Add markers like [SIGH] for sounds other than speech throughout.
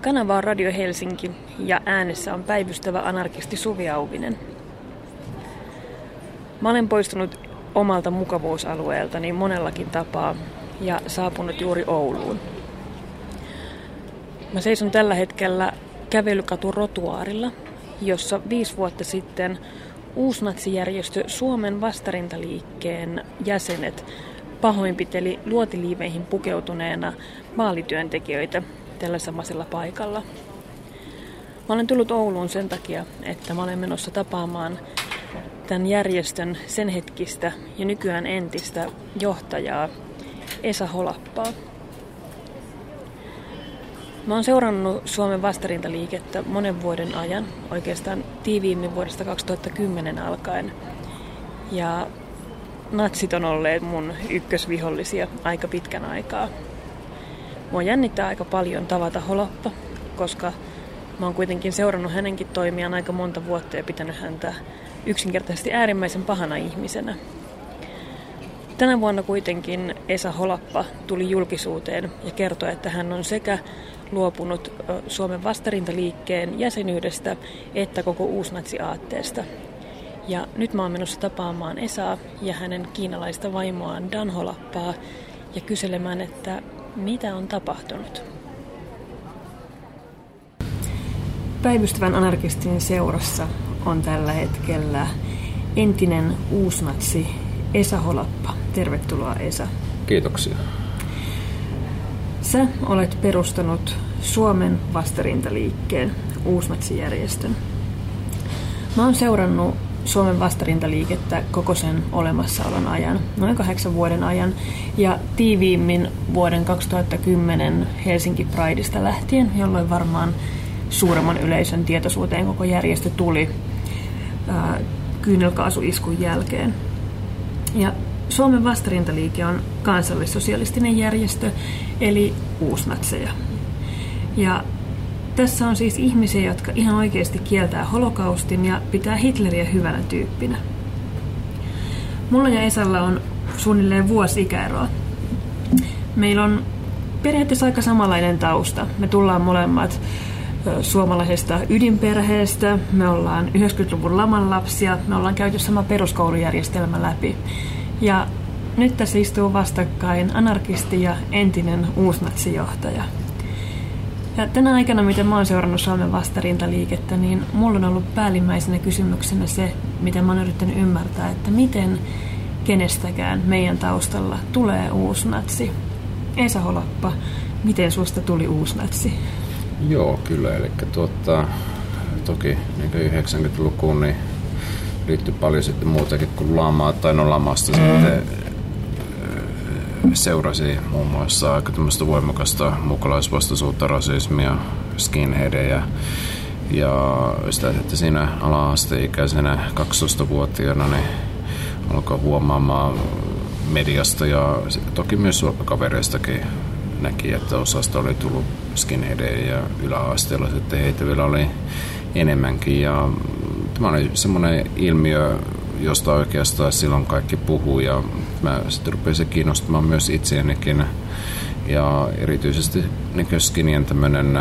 Kanava on Radio Helsinki ja äänessä on päivystävä anarkisti Suvi Auvinen. Mä olen poistunut omalta mukavuusalueeltani monellakin tapaa ja saapunut juuri Ouluun. Mä seison tällä hetkellä kävelykatu Rotuaarilla, jossa viisi vuotta sitten uusnatsijärjestö Suomen vastarintaliikkeen jäsenet pahoinpiteli luotiliiveihin pukeutuneena maalityöntekijöitä tällä samaisella paikalla. Mä olen tullut Ouluun sen takia, että mä olen menossa tapaamaan tämän järjestön sen hetkistä ja nykyään entistä johtajaa Esa Holappaa. Mä oon seurannut Suomen vastarintaliikettä monen vuoden ajan, oikeastaan tiiviimmin vuodesta 2010 alkaen. Ja natsit on olleet mun ykkösvihollisia aika pitkän aikaa. Mua jännittää aika paljon tavata Holappa, koska mä oon kuitenkin seurannut hänenkin toimiaan aika monta vuotta ja pitänyt häntä yksinkertaisesti äärimmäisen pahana ihmisenä. Tänä vuonna kuitenkin Esa Holappa tuli julkisuuteen ja kertoi, että hän on sekä luopunut Suomen vastarintaliikkeen jäsenyydestä että koko uusnatsiaatteesta. Ja nyt mä oon menossa tapaamaan Esaa ja hänen kiinalaista vaimoaan Dan Holappaa ja kyselemään, että mitä on tapahtunut. Päivystävän anarkistin seurassa on tällä hetkellä entinen uusnatsi Esa Holappa. Tervetuloa Esa. Kiitoksia. Sä olet perustanut Suomen vastarintaliikkeen uusnatsijärjestön. Mä oon seurannut Suomen vastarintaliikettä koko sen olemassaolon ajan, noin kahdeksan vuoden ajan, ja tiiviimmin vuoden 2010 Helsinki Prideista lähtien, jolloin varmaan suuremman yleisön tietoisuuteen koko järjestö tuli ää, kyynelkaasuiskun jälkeen. Ja Suomen vastarintaliike on kansallissosialistinen järjestö, eli uusnatseja. Ja tässä on siis ihmisiä, jotka ihan oikeasti kieltää holokaustin ja pitää Hitleriä hyvänä tyyppinä. Mulla ja Esalla on suunnilleen vuosi ikäeroa. Meillä on periaatteessa aika samanlainen tausta. Me tullaan molemmat suomalaisesta ydinperheestä, me ollaan 90-luvun laman lapsia, me ollaan käyty sama peruskoulujärjestelmä läpi. Ja nyt tässä istuu vastakkain anarkisti ja entinen uusnatsijohtaja. Ja tänä aikana, miten mä oon seurannut Suomen vastarintaliikettä, niin mulla on ollut päällimmäisenä kysymyksenä se, miten mä oon yrittänyt ymmärtää, että miten kenestäkään meidän taustalla tulee uusnatsi. Esa Holappa, miten susta tuli uusnatsi? Joo, kyllä. Eli tuota, toki niin 90-lukuun niin liittyy paljon sitten muutakin kuin lamaa, tai no lamasta mm. sitten seurasi muun muassa aika tämmöistä voimakasta mukalaisvastaisuutta, rasismia, skinheadejä ja sitä, että siinä ala-asteikäisenä 12-vuotiaana niin alkoi huomaamaan mediasta ja toki myös kavereistakin näki, että osasta oli tullut skinheadejä ja yläasteella sitten heitä vielä oli enemmänkin. Ja tämä oli semmoinen ilmiö, josta oikeastaan silloin kaikki puhuu ja mä sitten rupesin kiinnostamaan myös itseänikin. Ja erityisesti skinien tämmöinen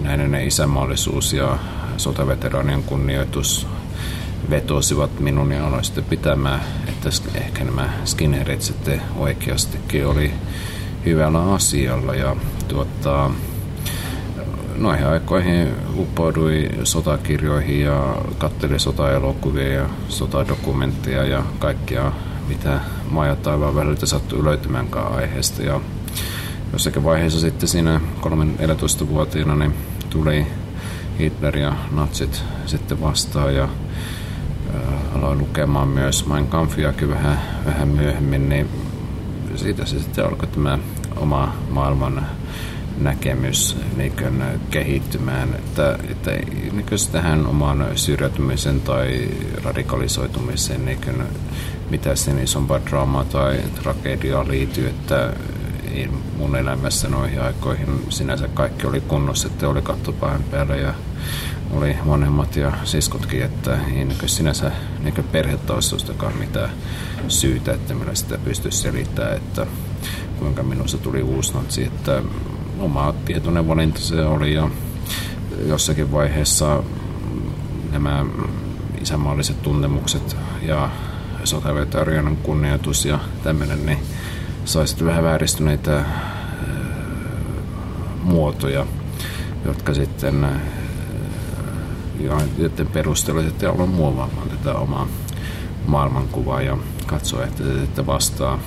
näiden isämaallisuus ja sotaveteraanien kunnioitus vetosivat minun ja aloin sitten pitämään, että ehkä nämä skinheadit sitten oikeastikin oli hyvällä asialla. Ja tuota, noihin aikoihin uppoudui sotakirjoihin ja katteli sotaelokuvia ja sotadokumentteja ja kaikkia, mitä maa ja taivaan väliltä sattui löytymäänkään aiheesta. Ja jossakin vaiheessa sitten siinä 13-vuotiaana niin tuli Hitler ja natsit sitten vastaan ja aloin lukemaan myös Mein Kampfiakin vähän, vähän myöhemmin, niin siitä se sitten alkoi tämä oma maailman näkemys niin kehittymään, että, että niin tähän oman syrjäytymisen tai radikalisoitumiseen niin mitä sen isompaa draamaa tai tragediaa liittyy, että mun elämässä noihin aikoihin sinänsä kaikki oli kunnossa, että oli kattopahan päällä ja oli vanhemmat ja siskotkin, että ei niin sinänsä niin perhetaustostakaan mitään syytä, että millä sitä pystyisi selittämään, että kuinka minusta tuli uusnatsi, että oma tietoinen valinta se oli ja jossakin vaiheessa nämä isämaalliset tuntemukset ja sotavetarianan kunnioitus ja tämmöinen, niin sai sitten vähän vääristyneitä muotoja, jotka sitten joiden perusteella sitten aloin muovaamaan tätä omaa maailmankuvaa ja katsoa, että se sitten vastaa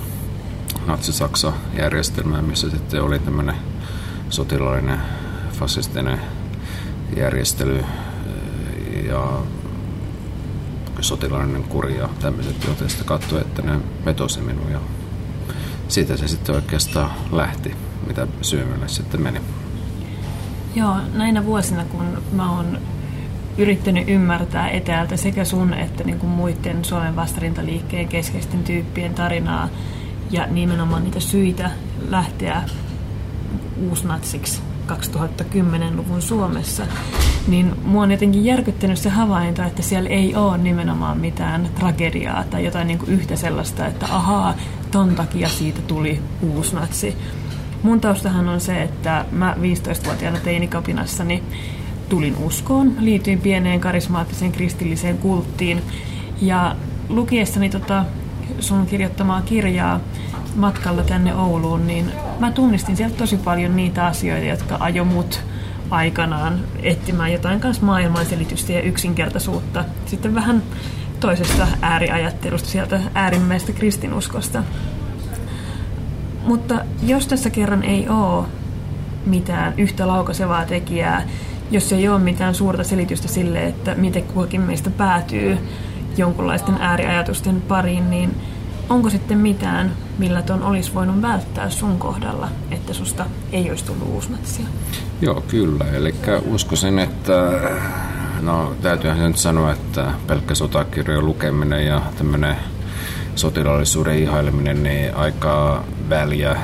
Natsi-Saksa järjestelmää, missä sitten oli tämmöinen sotilaallinen fasistinen järjestely ja sotilaallinen kuri ja tämmöiset, joten sitten katsoi, että ne vetosi minua ja siitä se sitten oikeastaan lähti, mitä syömälle sitten meni. Joo, näinä vuosina kun mä oon yrittänyt ymmärtää etäältä sekä sun että niin kuin muiden Suomen vastarintaliikkeen keskeisten tyyppien tarinaa ja nimenomaan niitä syitä lähteä uusnatsiksi 2010-luvun Suomessa, niin mua on jotenkin järkyttänyt se havainto, että siellä ei ole nimenomaan mitään tragediaa tai jotain niin kuin yhtä sellaista, että ahaa, ton takia siitä tuli uusnatsi. Mun taustahan on se, että mä 15-vuotiaana teinikapinassani tulin uskoon, liityin pieneen karismaattiseen kristilliseen kulttiin ja lukiessani tota sun kirjoittamaa kirjaa matkalla tänne Ouluun, niin mä tunnistin sieltä tosi paljon niitä asioita, jotka ajo mut aikanaan etsimään jotain kanssa maailmanselitystä ja yksinkertaisuutta. Sitten vähän toisesta ääriajattelusta, sieltä äärimmäistä kristinuskosta. Mutta jos tässä kerran ei ole mitään yhtä laukaisevaa tekijää, jos ei ole mitään suurta selitystä sille, että miten kukin meistä päätyy jonkunlaisten ääriajatusten pariin, niin onko sitten mitään, millä ton olisi voinut välttää sun kohdalla, että susta ei olisi tullut uusnatsia? Joo, kyllä. Eli uskoisin, että no täytyyhän nyt sanoa, että pelkkä sotakirjojen lukeminen ja tämmöinen sotilaallisuuden ihaileminen, niin aika väliä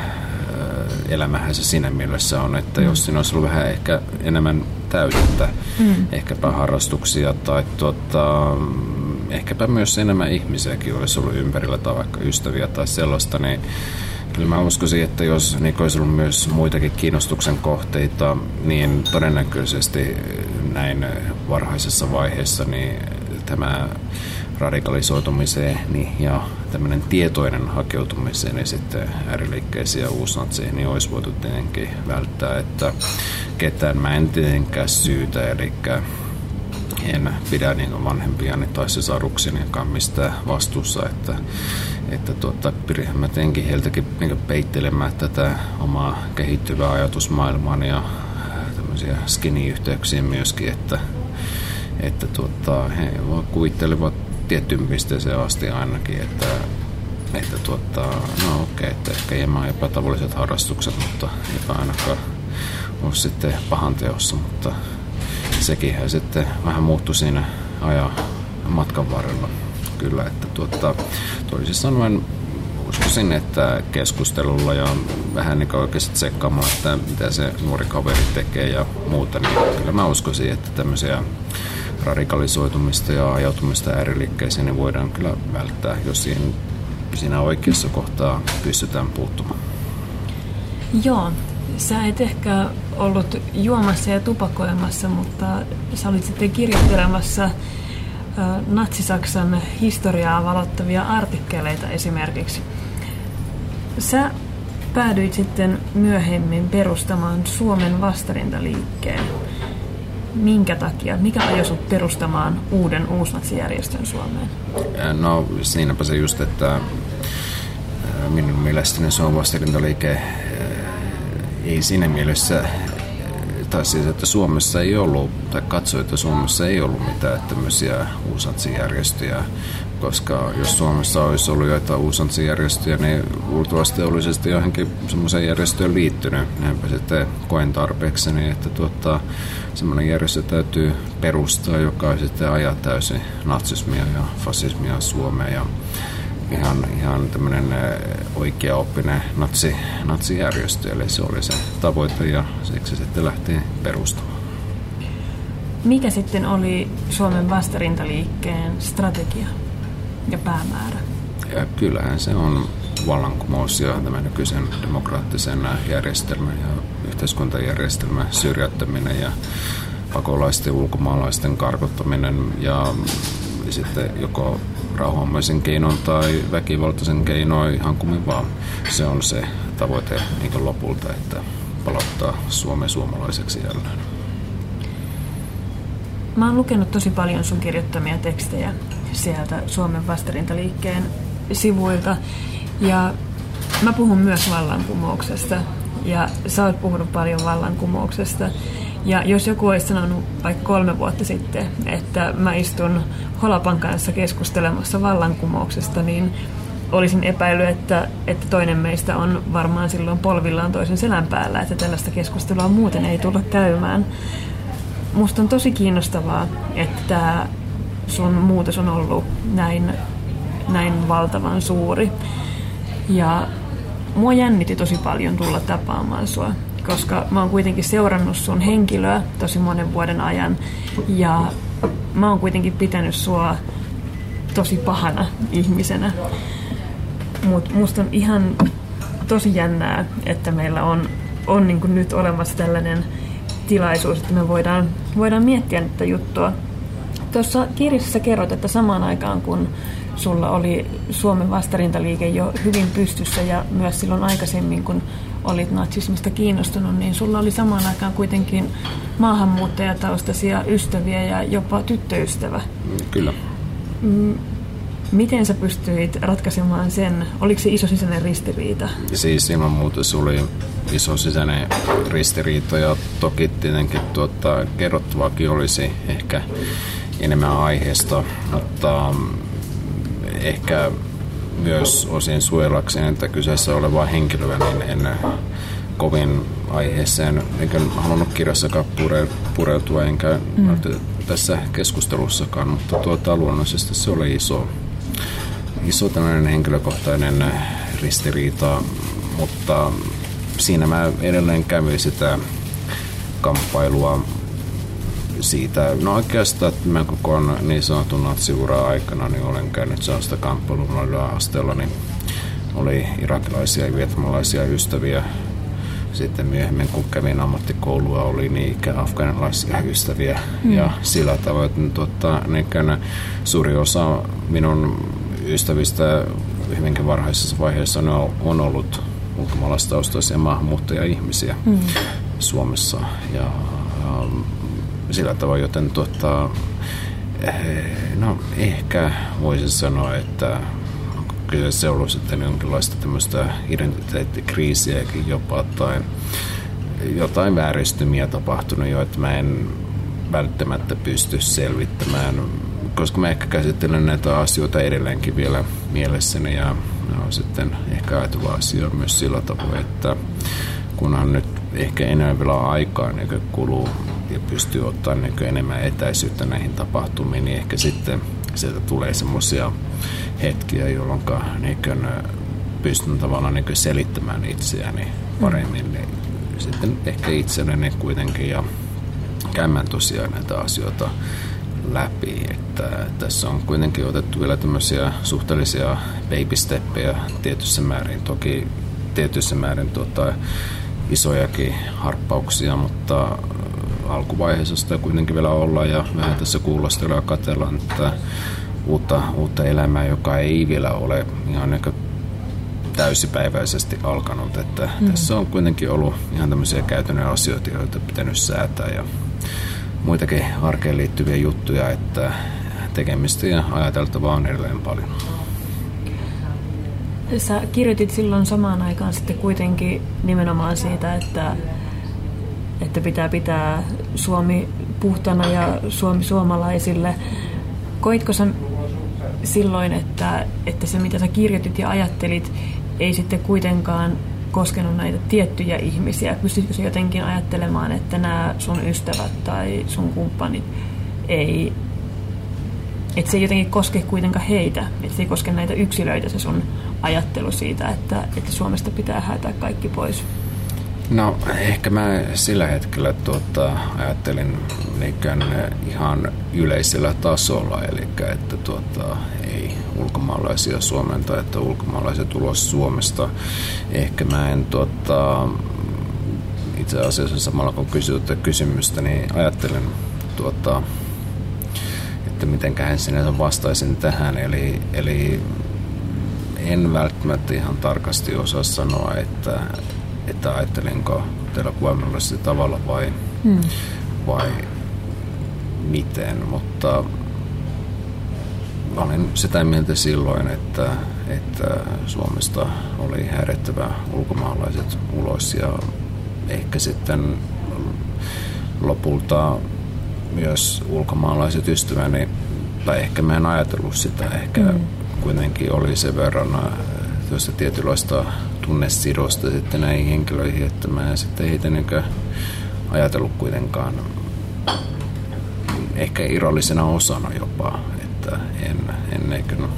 elämähän se siinä mielessä on, että mm. jos siinä olisi ollut vähän ehkä enemmän täytettä, mm. ehkäpä harrastuksia tai tuota, ehkäpä myös enemmän ihmisiäkin olisi ollut ympärillä tai vaikka ystäviä tai sellaista, niin Kyllä mä uskoisin, että jos niin olisi ollut myös muitakin kiinnostuksen kohteita, niin todennäköisesti näin varhaisessa vaiheessa niin tämä radikalisoitumiseen niin, ja tämmöinen tietoinen hakeutumiseen niin sitten ääriliikkeisiin ja uusnatseihin niin olisi voitu tietenkin välttää, että ketään mä en tietenkään syytä, eli en pidä niin vanhempiani tai sisaruksianikaan mistään vastuussa, että, että tuota, pyrihän mä tietenkin heiltäkin niin peittelemään tätä omaa kehittyvää ajatusmaailmaa ja tämmöisiä skinny-yhteyksiä myöskin, että, että tuota, he kuvittelevat tiettyyn pisteeseen asti ainakin, että, että tuota, no okei, että ehkä hieman epätavalliset harrastukset, mutta eipä ainakaan ole sitten pahan teossa, mutta sekin sitten vähän muuttui siinä ajan matkan varrella kyllä, että tuota, toisin sanoen uskoisin, että keskustelulla ja vähän niin oikeasti tsekkaamaan, että mitä se nuori kaveri tekee ja muuta, niin kyllä mä uskoisin, että tämmöisiä radikalisoitumista ja ajautumista ääriliikkeeseen niin voidaan kyllä välttää, jos siihen, siinä oikeassa kohtaa pystytään puuttumaan. Joo, sä et ehkä ollut juomassa ja tupakoimassa, mutta sä olit sitten kirjoittelemassa Natsi-Saksan historiaa valottavia artikkeleita esimerkiksi. Sä päädyit sitten myöhemmin perustamaan Suomen vastarintaliikkeen minkä takia? Mikä ajoi sinut perustamaan uuden uusnatsijärjestön Suomeen? No siinäpä se just, että minun mielestäni Suomen vastarintaliike ei siinä mielessä tai siis, että Suomessa ei ollut, tai katsoi, että Suomessa ei ollut mitään tämmöisiä uusatsijärjestöjä, koska jos Suomessa olisi ollut jotain uusatsijärjestöjä, niin luultavasti olisi sitten johonkin semmoiseen järjestöön liittynyt. Näinpä sitten koen tarpeeksi, niin että tuota, semmoinen järjestö täytyy perustaa, joka sitten ajaa täysin natsismia ja fasismia Suomeen ja ihan, ihan tämmöinen oikea oppinen natsi, natsijärjestö, eli se oli se tavoite ja siksi sitten lähti perustamaan. Mikä sitten oli Suomen vastarintaliikkeen strategia ja päämäärä? Ja kyllähän se on vallankumous ja tämä nykyisen demokraattisen järjestelmän ja yhteiskuntajärjestelmän syrjäyttäminen ja pakolaisten ulkomaalaisten karkottaminen ja sitten joko rauhanomaisen keinon tai väkivaltaisen keinoin ihan kummin vaan. Se on se tavoite niin lopulta, että palauttaa Suomen suomalaiseksi jälleen. Mä oon lukenut tosi paljon sun kirjoittamia tekstejä sieltä Suomen vastarintaliikkeen sivuilta. Ja mä puhun myös vallankumouksesta. Ja sä oot puhunut paljon vallankumouksesta. Ja jos joku olisi sanonut vaikka kolme vuotta sitten, että mä istun Holapan kanssa keskustelemassa vallankumouksesta, niin olisin epäillyt, että, että toinen meistä on varmaan silloin polvillaan toisen selän päällä, että tällaista keskustelua muuten ei tulla käymään. Musta on tosi kiinnostavaa, että sun muutos on ollut näin, näin valtavan suuri. Ja mua jännitti tosi paljon tulla tapaamaan sua, koska mä oon kuitenkin seurannut sun henkilöä tosi monen vuoden ajan. Ja mä oon kuitenkin pitänyt sua tosi pahana ihmisenä. Mutta musta on ihan tosi jännää, että meillä on, on niin nyt olemassa tällainen tilaisuus, että me voidaan, voidaan miettiä tätä juttua. Tuossa kirjassa kerrot, että samaan aikaan kun sulla oli Suomen vastarintaliike jo hyvin pystyssä ja myös silloin aikaisemmin, kun olit natsismista kiinnostunut, niin sulla oli samaan aikaan kuitenkin maahanmuuttajataustaisia ystäviä ja jopa tyttöystävä. Kyllä. Miten sä pystyit ratkaisemaan sen? Oliko se iso sisäinen ristiriita? Siis ilman muuta se oli iso sisäinen ristiriita ja toki tietenkin tuota, kerrottavaakin olisi ehkä enemmän aiheesta, mutta mm, ehkä myös osin suojelakseen, että kyseessä oleva henkilöä, niin en kovin aiheeseen, enkä halunnut kirjassakaan pureutua, enkä mm. tässä keskustelussakaan, mutta tuota, luonnollisesti se oli iso iso tämmöinen henkilökohtainen ristiriita, mutta siinä mä edelleen kävin sitä kamppailua siitä, no oikeastaan, että mä koko niin sanotun natsiuraa aikana niin olen käynyt sellaista kamppailua asteella, niin oli irakilaisia ja vietnamalaisia ystäviä. Sitten myöhemmin, kun kävin ammattikoulua, oli niin ikään afganilaisia ystäviä. Mm. Ja sillä tavoin, että tuota, niin suuri osa minun ystävistä hyvinkin varhaisessa vaiheessa on ollut ulkomaalaistaustaisia maahanmuuttajia-ihmisiä mm. Suomessa. Ja, sillä tavalla, joten tuota, eh, no, ehkä voisin sanoa, että kyllä se ollut sitten jonkinlaista tämmöistä identiteettikriisiäkin jopa tai jotain vääristymiä tapahtunut jo, että mä en välttämättä pysty selvittämään koska mä ehkä käsittelen näitä asioita edelleenkin vielä mielessäni ja ne on sitten ehkä ajatella asia myös sillä tavoin, että kunhan nyt ehkä enää vielä aikaa niin kuluu ja pystyy ottaa niin enemmän etäisyyttä näihin tapahtumiin, niin ehkä sitten sieltä tulee semmoisia hetkiä, jolloin niin pystyn tavallaan niin selittämään itseäni paremmin. Niin sitten ehkä itselleni kuitenkin ja käymään tosiaan näitä asioita läpi. Että tässä on kuitenkin otettu vielä tämmöisiä suhteellisia baby steppejä tietyssä määrin. Toki tietyssä määrin tuota, isojakin harppauksia, mutta alkuvaiheessa sitä kuitenkin vielä olla ja vähän tässä kuulostellaan ja katsellaan että uutta, uutta elämää, joka ei vielä ole ihan niin täysipäiväisesti alkanut. Että mm. Tässä on kuitenkin ollut ihan tämmöisiä käytännön asioita, joita pitänyt säätää ja muitakin arkeen liittyviä juttuja, että tekemistä ja ajateltavaa on edelleen paljon. Sä kirjoitit silloin samaan aikaan sitten kuitenkin nimenomaan siitä, että, että pitää pitää Suomi puhtana ja Suomi suomalaisille. Koitko sä silloin, että, että se mitä sä kirjoitit ja ajattelit ei sitten kuitenkaan koskenut näitä tiettyjä ihmisiä? Pystyisikö jotenkin ajattelemaan, että nämä sun ystävät tai sun kumppanit ei, että se ei jotenkin koske kuitenkaan heitä, että se ei koske näitä yksilöitä se sun ajattelu siitä, että, että Suomesta pitää häätää kaikki pois? No ehkä mä sillä hetkellä tuota, ajattelin ikään ihan yleisellä tasolla, eli että tuota, ei ulkomaalaisia Suomen tai että ulkomaalaiset ulos Suomesta. Ehkä mä en tuota, itse asiassa samalla kun kysyt kysymystä, niin ajattelin tuota, että mitenköhän sinä vastaisin tähän. Eli, eli en välttämättä ihan tarkasti osaa sanoa, että, että ajattelinko teillä voimallisesti tavalla vai, hmm. vai miten, mutta olin sitä mieltä silloin, että, että Suomesta oli häirittävä ulkomaalaiset ulos ja ehkä sitten lopulta myös ulkomaalaiset ystäväni, tai ehkä mä en ajatellut sitä, ehkä mm. kuitenkin oli sen verran tuosta tietynlaista tunnesidosta sitten näihin henkilöihin, että mä en sitten heitä ajatellut kuitenkaan ehkä irrallisena osana jopa, että en, en ehkä no,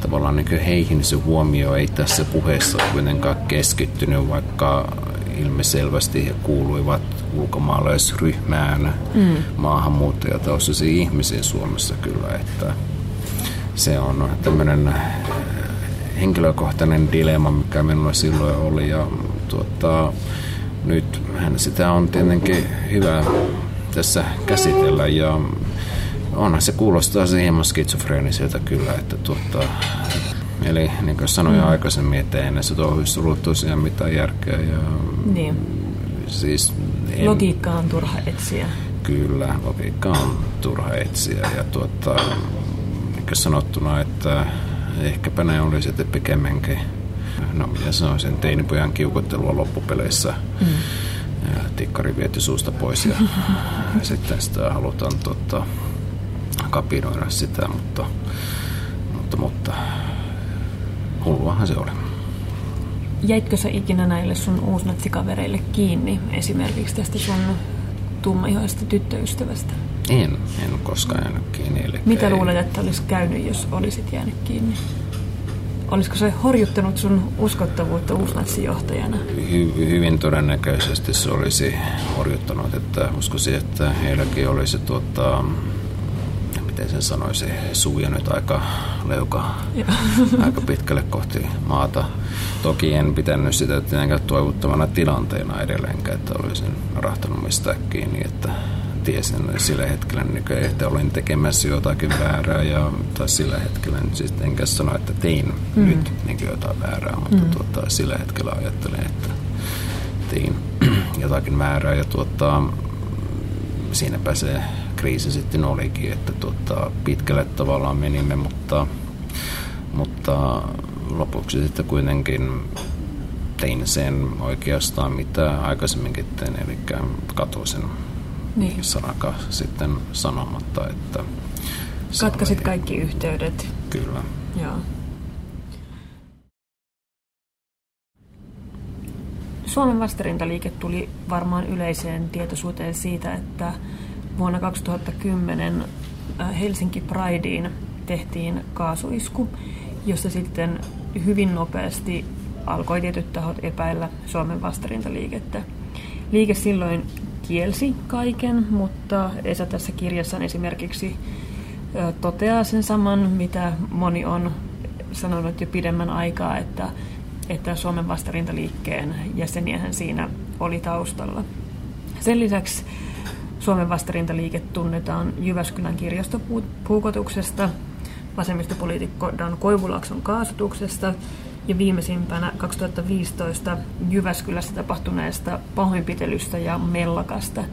tavallaan niin heihin se huomio ei tässä puheessa kuitenkaan keskittynyt, vaikka ilmiselvästi he kuuluivat ulkomaalaisryhmään mm. maahanmuuttajataustaisia ihmisiä Suomessa kyllä, että se on tämmöinen henkilökohtainen dilemma, mikä minulla silloin oli ja tuota, nyt hän sitä on tietenkin hyvä tässä käsitellä ja onhan se kuulostaa se hieman skitsofreeniseltä kyllä, että tuota, Eli niin kuin sanoin mm. aikaisemmin, että ei näissä touhuissa ollut tosiaan mitään järkeä. Ja, niin. Siis en, logiikka on turha etsiä. Kyllä, logiikka on turha etsiä. Ja tuota, niin kuin sanottuna, että ehkäpä ne oli sitten pikemminkin, no mitä sanoisin, teinipojan kiukottelua loppupeleissä. Mm. Ja tikkari viety suusta pois ja [LAUGHS] sitten sitä halutaan tuota, kapinoida sitä, mutta, mutta, mutta hulluahan se oli. Jäitkö sä ikinä näille sun uusnatsikavereille kiinni esimerkiksi tästä sun tummaihoista tyttöystävästä? En, en koskaan jäänyt kiinni. Eli Mitä ei... luulet, että olisi käynyt, jos olisit jäänyt kiinni? Olisiko se horjuttanut sun uskottavuutta uusnatsijohtajana? Hy- hyvin todennäköisesti se olisi horjuttanut, että uskoisin, että heilläkin olisi tuota, miten sen sanoisi, suuja nyt aika leuka aika pitkälle kohti maata. Toki en pitänyt sitä tietenkään toivottavana tilanteena edelleenkään, että olisin rahtanut mistään kiinni, että tiesin sillä hetkellä, niin että olin tekemässä jotakin väärää ja tai sillä hetkellä niin siis enkä sano, että tein mm. nyt niin jotain väärää, mutta mm. tuota, sillä hetkellä ajattelin, että tein [CLEARS THROAT] jotakin väärää ja tuota, siinäpä se kriisi sitten olikin, että tuota, pitkälle tavallaan menimme, mutta, mutta lopuksi sitten kuitenkin tein sen oikeastaan mitä aikaisemminkin tein, eli katosin niin. sanaka sitten sanomatta, että Katkasit kaikki yhteydet. Kyllä. Joo. Suomen vastarintaliike tuli varmaan yleiseen tietoisuuteen siitä, että vuonna 2010 äh, Helsinki Prideen tehtiin kaasuisku, jossa sitten hyvin nopeasti alkoi tietyt tahot epäillä Suomen vastarintaliikettä. Liike silloin kielsi kaiken, mutta Esa tässä kirjassa esimerkiksi toteaa sen saman, mitä moni on sanonut jo pidemmän aikaa, että, että Suomen vastarintaliikkeen jäseniähän siinä oli taustalla. Sen lisäksi Suomen vastarintaliike tunnetaan Jyväskylän kirjastopuukotuksesta, vasemmistopoliitikko Dan Koivulakson kaasutuksesta ja viimeisimpänä 2015 Jyväskylässä tapahtuneesta pahoinpitelystä ja mellakasta.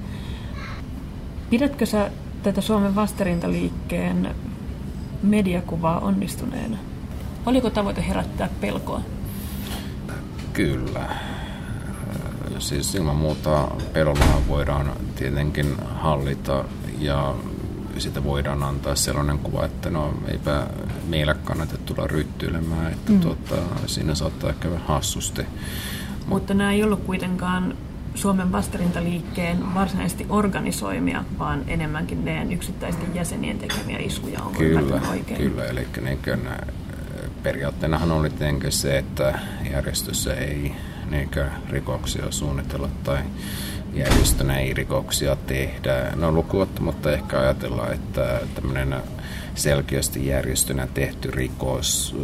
Pidätkö sä tätä Suomen vastarintaliikkeen mediakuvaa onnistuneena? Oliko tavoite herättää pelkoa? Kyllä siis ilman muuta pelolla voidaan tietenkin hallita ja sitä voidaan antaa sellainen kuva, että no eipä meillä kannata tulla ryttyilemään, että mm. tuota, siinä saattaa ehkä vähän hassusti. Mutta nämä ei ollut kuitenkaan Suomen vastarintaliikkeen varsinaisesti organisoimia, vaan enemmänkin ne yksittäisten jäsenien tekemiä iskuja on Kyllä, oikein. kyllä. Eli niin periaatteenahan oli se, että järjestössä ei niinkö rikoksia suunnitella tai järjestönä ei rikoksia tehdä. No lukuottamatta ehkä ajatellaan, että tämmöinen selkeästi järjestönä tehty rikos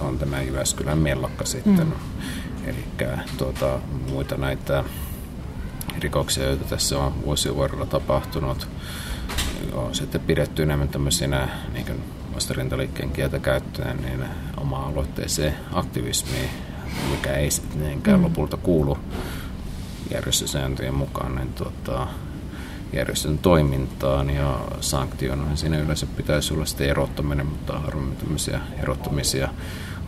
on tämä Jyväskylän mellakka sitten. Mm. Eli tuota, muita näitä rikoksia, joita tässä on vuosien varrella tapahtunut, on sitten pidetty enemmän tämmöisenä niin vastarintaliikkeen kieltä käyttäen niin oma-aloitteeseen aktivismiin, mikä ei sitten mm. lopulta kuulu järjestösääntöjen mukaan niin tuota, järjestön toimintaan ja sanktioina. Siinä yleensä pitäisi olla sitten erottaminen, mutta harvemmin tämmöisiä erottamisia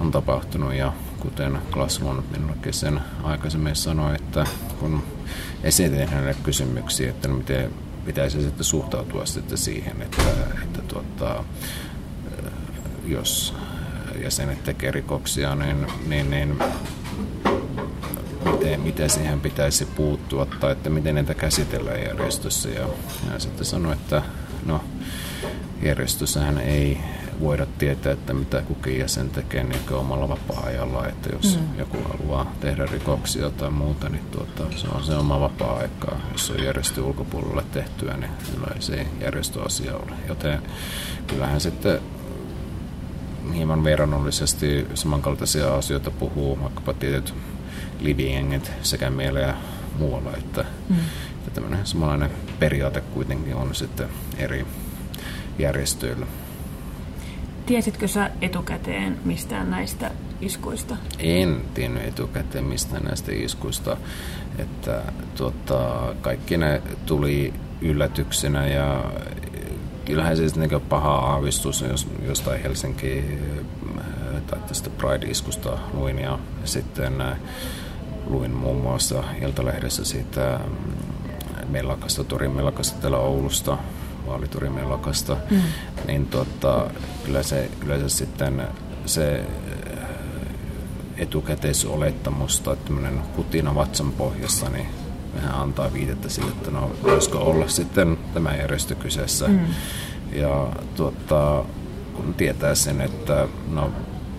on tapahtunut ja kuten Klaas minullakin sen aikaisemmin sanoi, että kun esitin hänelle kysymyksiä, että no miten pitäisi sitten suhtautua sitten siihen, että, että tuota, jos jäsenet tekee rikoksia, niin, niin, niin miten, miten siihen pitäisi puuttua tai että miten niitä käsitellään järjestössä. Ja hän sitten sanoi, että no, järjestössähän ei voida tietää, että mitä kukin jäsen tekee niin omalla vapaa-ajalla, että jos mm. joku haluaa tehdä rikoksia tai muuta, niin tuota, se on se oma vapaa-aikaa. Jos on järjestö ulkopuolella tehtyä, niin kyllä se ei järjestöasia ole. Joten kyllähän sitten hieman verrannollisesti samankaltaisia asioita puhuu vaikkapa tietyt liviengit sekä meillä ja muualla, että, mm. että tämmöinen samanlainen periaate kuitenkin on sitten eri järjestöillä. Tiesitkö sä etukäteen mistään näistä iskuista? En tiennyt etukäteen mistään näistä iskuista. Että, tuota, kaikki ne tuli yllätyksenä ja kyllähän se niin paha aavistus jos, jostain Helsinki äh, tai tästä Pride-iskusta luin ja sitten äh, luin muun muassa Iltalehdessä siitä mm, Mellakasta, Torin Mellakasta täällä Oulusta, Vaalitorin Mellakasta, mm. niin tota, kyllä, se, kyllä se sitten se äh, etukäteisolettamus tai tämmöinen kutina vatsan pohjassa, niin vähän antaa viitettä sille, että no voisiko olla sitten tämä järjestö kyseessä. Mm. Ja tuota, kun tietää sen, että no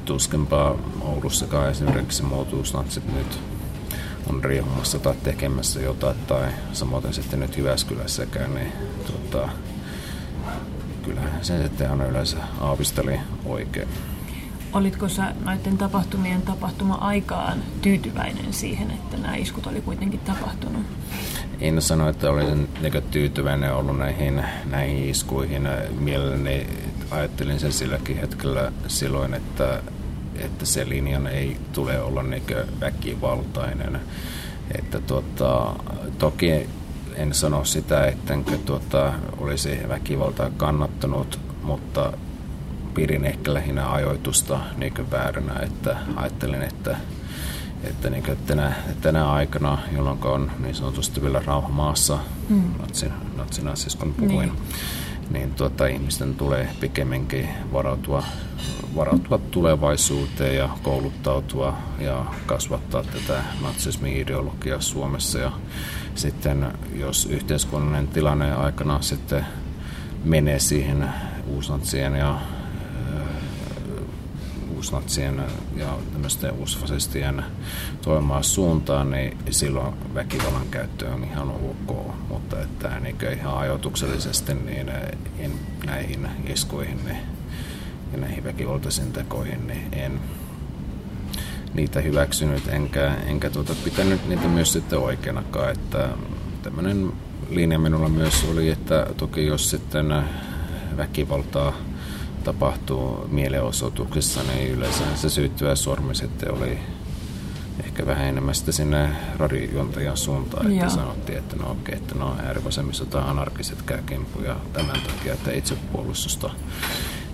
tuskinpa Oulussakaan esimerkiksi muotuusnatsit nyt on riehumassa tai tekemässä jotain, tai samoin sitten nyt Jyväskylässäkään, niin tuota, kyllähän se sitten aina yleensä aavisteli oikein. Olitko sä näiden tapahtumien tapahtuma-aikaan tyytyväinen siihen, että nämä iskut oli kuitenkin tapahtunut? En sano, että olisin niin tyytyväinen ollut näihin, näihin iskuihin. Mielelläni ajattelin sen silläkin hetkellä silloin, että, että se linjan ei tule olla niin väkivaltainen. Että tuota, toki en sano sitä, että tuota, olisi väkivaltaa kannattanut, mutta pidin ehkä lähinnä ajoitusta niin vääränä, että ajattelin, että, että niin tänä, tänä aikana, jolloin on niin sanotusti vielä rauha maassa, mm. natsin, natsina siis kun puhuin, niin, niin tuota, ihmisten tulee pikemminkin varautua, varautua tulevaisuuteen ja kouluttautua ja kasvattaa tätä natsismi-ideologiaa Suomessa. Ja sitten jos yhteiskunnallinen tilanne aikana sitten menee siihen uusnatsien ja uusnatsien ja tämmöisten uusfasistien toimimaan suuntaan, niin silloin väkivallan käyttö on ihan ok. Mutta että niin ihan ajoituksellisesti niin en näihin iskuihin niin, ja näihin väkivaltaisiin tekoihin niin en niitä hyväksynyt, enkä, enkä tuota, pitänyt niitä myös sitten oikeanakaan. Että tämmöinen linja minulla myös oli, että toki jos sitten väkivaltaa tapahtuu mielenosoituksessa, niin yleensä se syyttyvä sormi sitten oli ehkä vähän enemmän sitten sinne radiojuontajan suuntaan, että Joo. sanottiin, että no okei, että no äärivasemmisto tai anarkiset käy ja tämän takia, että itsepuolustusta.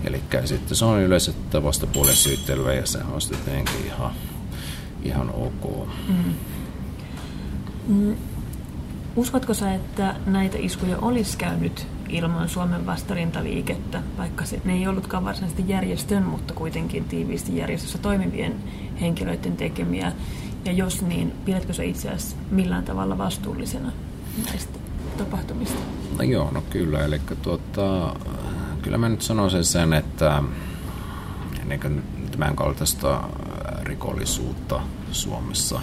Eli sitten se on yleensä vastapuolen syyttelyä ja se on sitten ihan, ihan ok. Mm. Mm. Uskotko sä, että näitä iskuja olisi käynyt ilman Suomen vastarintaliikettä, vaikka se, ne ei ollutkaan varsinaisesti järjestön, mutta kuitenkin tiiviisti järjestössä toimivien henkilöiden tekemiä. Ja jos niin, pidätkö sä itse asiassa millään tavalla vastuullisena näistä tapahtumista? No joo, no kyllä. Eli tuota, kyllä mä nyt sanoisin sen, että niin tämän kaltaista rikollisuutta Suomessa,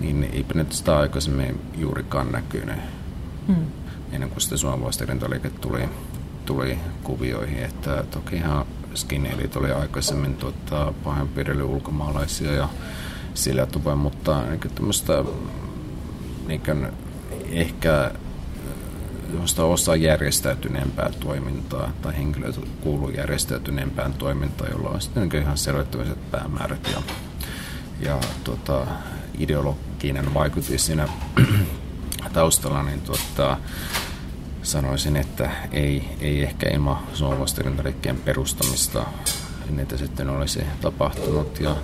niin eipä nyt sitä aikaisemmin juurikaan näkynyt. Mm. Ennen kuin sitten Suomen vastarintaliike tuli, tuli kuvioihin, että tokihan skinheadit oli aikaisemmin tuota, pahoinpidely ulkomaalaisia ja sillä tavoin, mutta niin tämmöistä niin ehkä osa järjestäytyneempää toimintaa tai henkilöitä kuuluu järjestäytyneempään toimintaan, jolla on sitten niin ihan selvittämiset päämäärät ja, ja tota, ideologinen vaikutus siinä taustalla, niin tuota, sanoisin, että ei, ei ehkä ilman suomalaisten perustamista niitä sitten olisi tapahtunut ja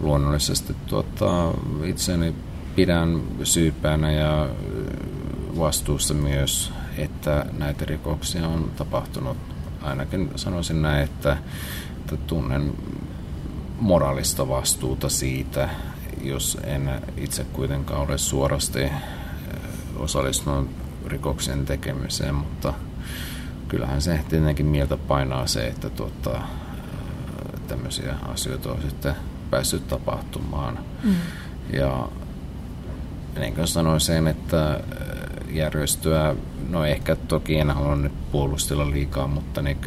luonnollisesti tuota, itseni pidän syypäänä ja vastuussa myös, että näitä rikoksia on tapahtunut. Ainakin sanoisin näin, että, että tunnen moraalista vastuuta siitä, jos en itse kuitenkaan ole suorasti osallistunut rikoksen tekemiseen, mutta kyllähän se tietenkin mieltä painaa se, että tuota, tämmöisiä asioita on sitten päässyt tapahtumaan. Mm. Ja niin kuin sanoin sen, että järjestöä, no ehkä toki en halua nyt puolustella liikaa, mutta niin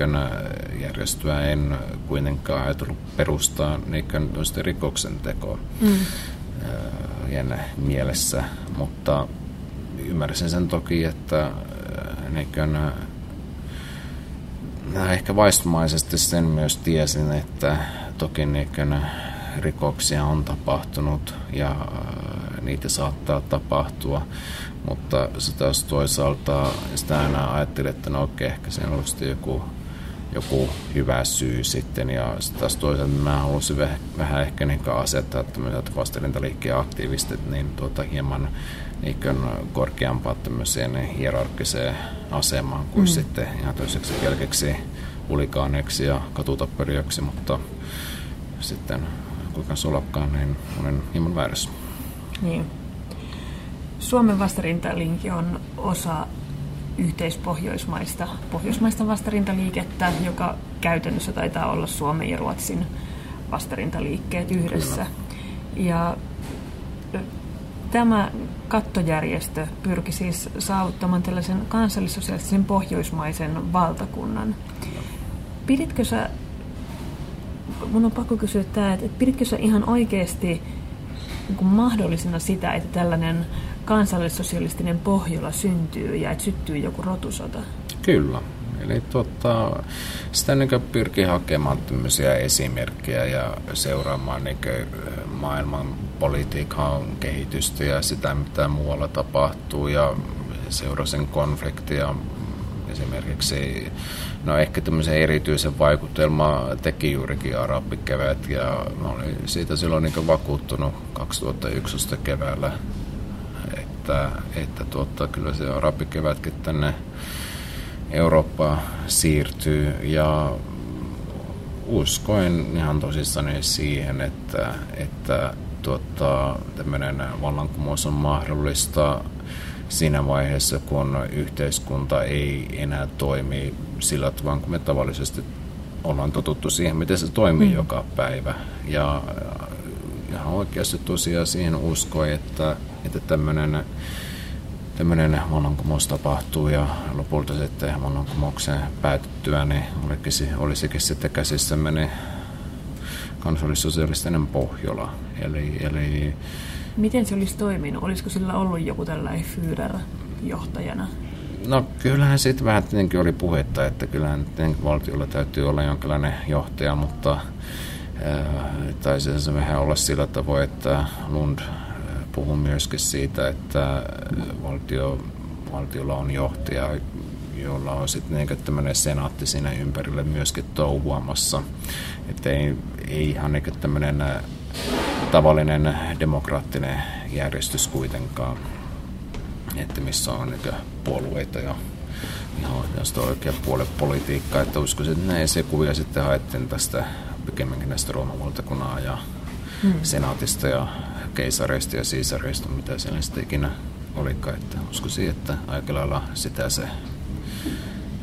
järjestöä en kuitenkaan ajatellut perustaa niin rikoksen tekoa mm. mielessä, mutta ymmärsin sen toki, että niin kuin, ehkä vaistumaisesti sen myös tiesin, että toki niin rikoksia on tapahtunut ja niitä saattaa tapahtua, mutta se taas toisaalta sitä aina ajattelin, että no okei, ehkä siinä olisi joku, joku hyvä syy sitten ja sitten taas toisaalta mä haluaisin vähän, vähän ehkä niin asettaa tämmöiset vastarintaliikkeen aktiivistit niin tuota, hieman niin korkeampaa tämmöiseen hierarkkiseen asemaan kuin mm. sitten ihan toiseksi pelkäksi ulikaaneiksi ja katutapperijoiksi, mutta sitten kuinka solakkaan, niin olen hieman väärässä. Niin. Suomen vastarintaliike on osa yhteispohjoismaista pohjoismaista vastarintaliikettä, joka käytännössä taitaa olla Suomen ja Ruotsin vastarintaliikkeet yhdessä. Kyllä. Ja tämä kattojärjestö pyrki siis saavuttamaan tällaisen kansallissosiaalisen pohjoismaisen valtakunnan. Piditkö sä, mun on pakko kysyä tämä, että piditkö sä ihan oikeasti niin kuin mahdollisena sitä, että tällainen kansallissosialistinen Pohjola syntyy ja että syttyy joku rotusota? Kyllä. Eli tuota, sitä niin pyrkii hakemaan tämmöisiä esimerkkejä ja seuraamaan niin maailman politiikan kehitystä ja sitä, mitä muualla tapahtuu ja seurasin konfliktia esimerkiksi. No ehkä tämmöisen erityisen vaikutelma teki juurikin arabikevät ja mä olin siitä silloin niin vakuuttunut 2011 keväällä, että, että tuota, kyllä se arabikevätkin tänne Eurooppaan siirtyy. Ja uskoin ihan tosissani siihen, että, että tuota, tämmöinen vallankumous on mahdollista siinä vaiheessa, kun yhteiskunta ei enää toimi sillä tavalla, kun me tavallisesti ollaan totuttu siihen, miten se toimii mm. joka päivä. Ja ihan oikeasti tosiaan siihen uskoi, että, että tämmöinen tämmöinen vallankumous tapahtuu ja lopulta sitten vallankumouksen päätettyä, niin olisikin, olisikin sitten käsissämme kansallissosialistinen Pohjola. Eli, eli Miten se olisi toiminut? Olisiko sillä ollut joku tällainen Führer johtajana? No kyllähän siitä vähän tietenkin oli puhetta, että kyllähän valtiolla täytyy olla jonkinlainen johtaja, mutta äh, taisi se vähän olla sillä tavoin, että Lund äh, puhui myöskin siitä, että valtio, valtiolla on johtaja, jolla on sitten niin tämmöinen senaatti siinä ympärille myöskin touhuamassa. Että ei, ei ihan niin tämmöinen tavallinen demokraattinen järjestys kuitenkaan, että missä on niin puolueita ja ihan tästä oikea puolen politiikkaa, että uskoisin, että näin kuvia sitten haettiin tästä pikemminkin näistä Rooman valtakunnan ja hmm. senaatista ja keisareista ja siisareista, mitä siellä sitten ikinä olikaan, että uskoisin, että aika lailla sitä se,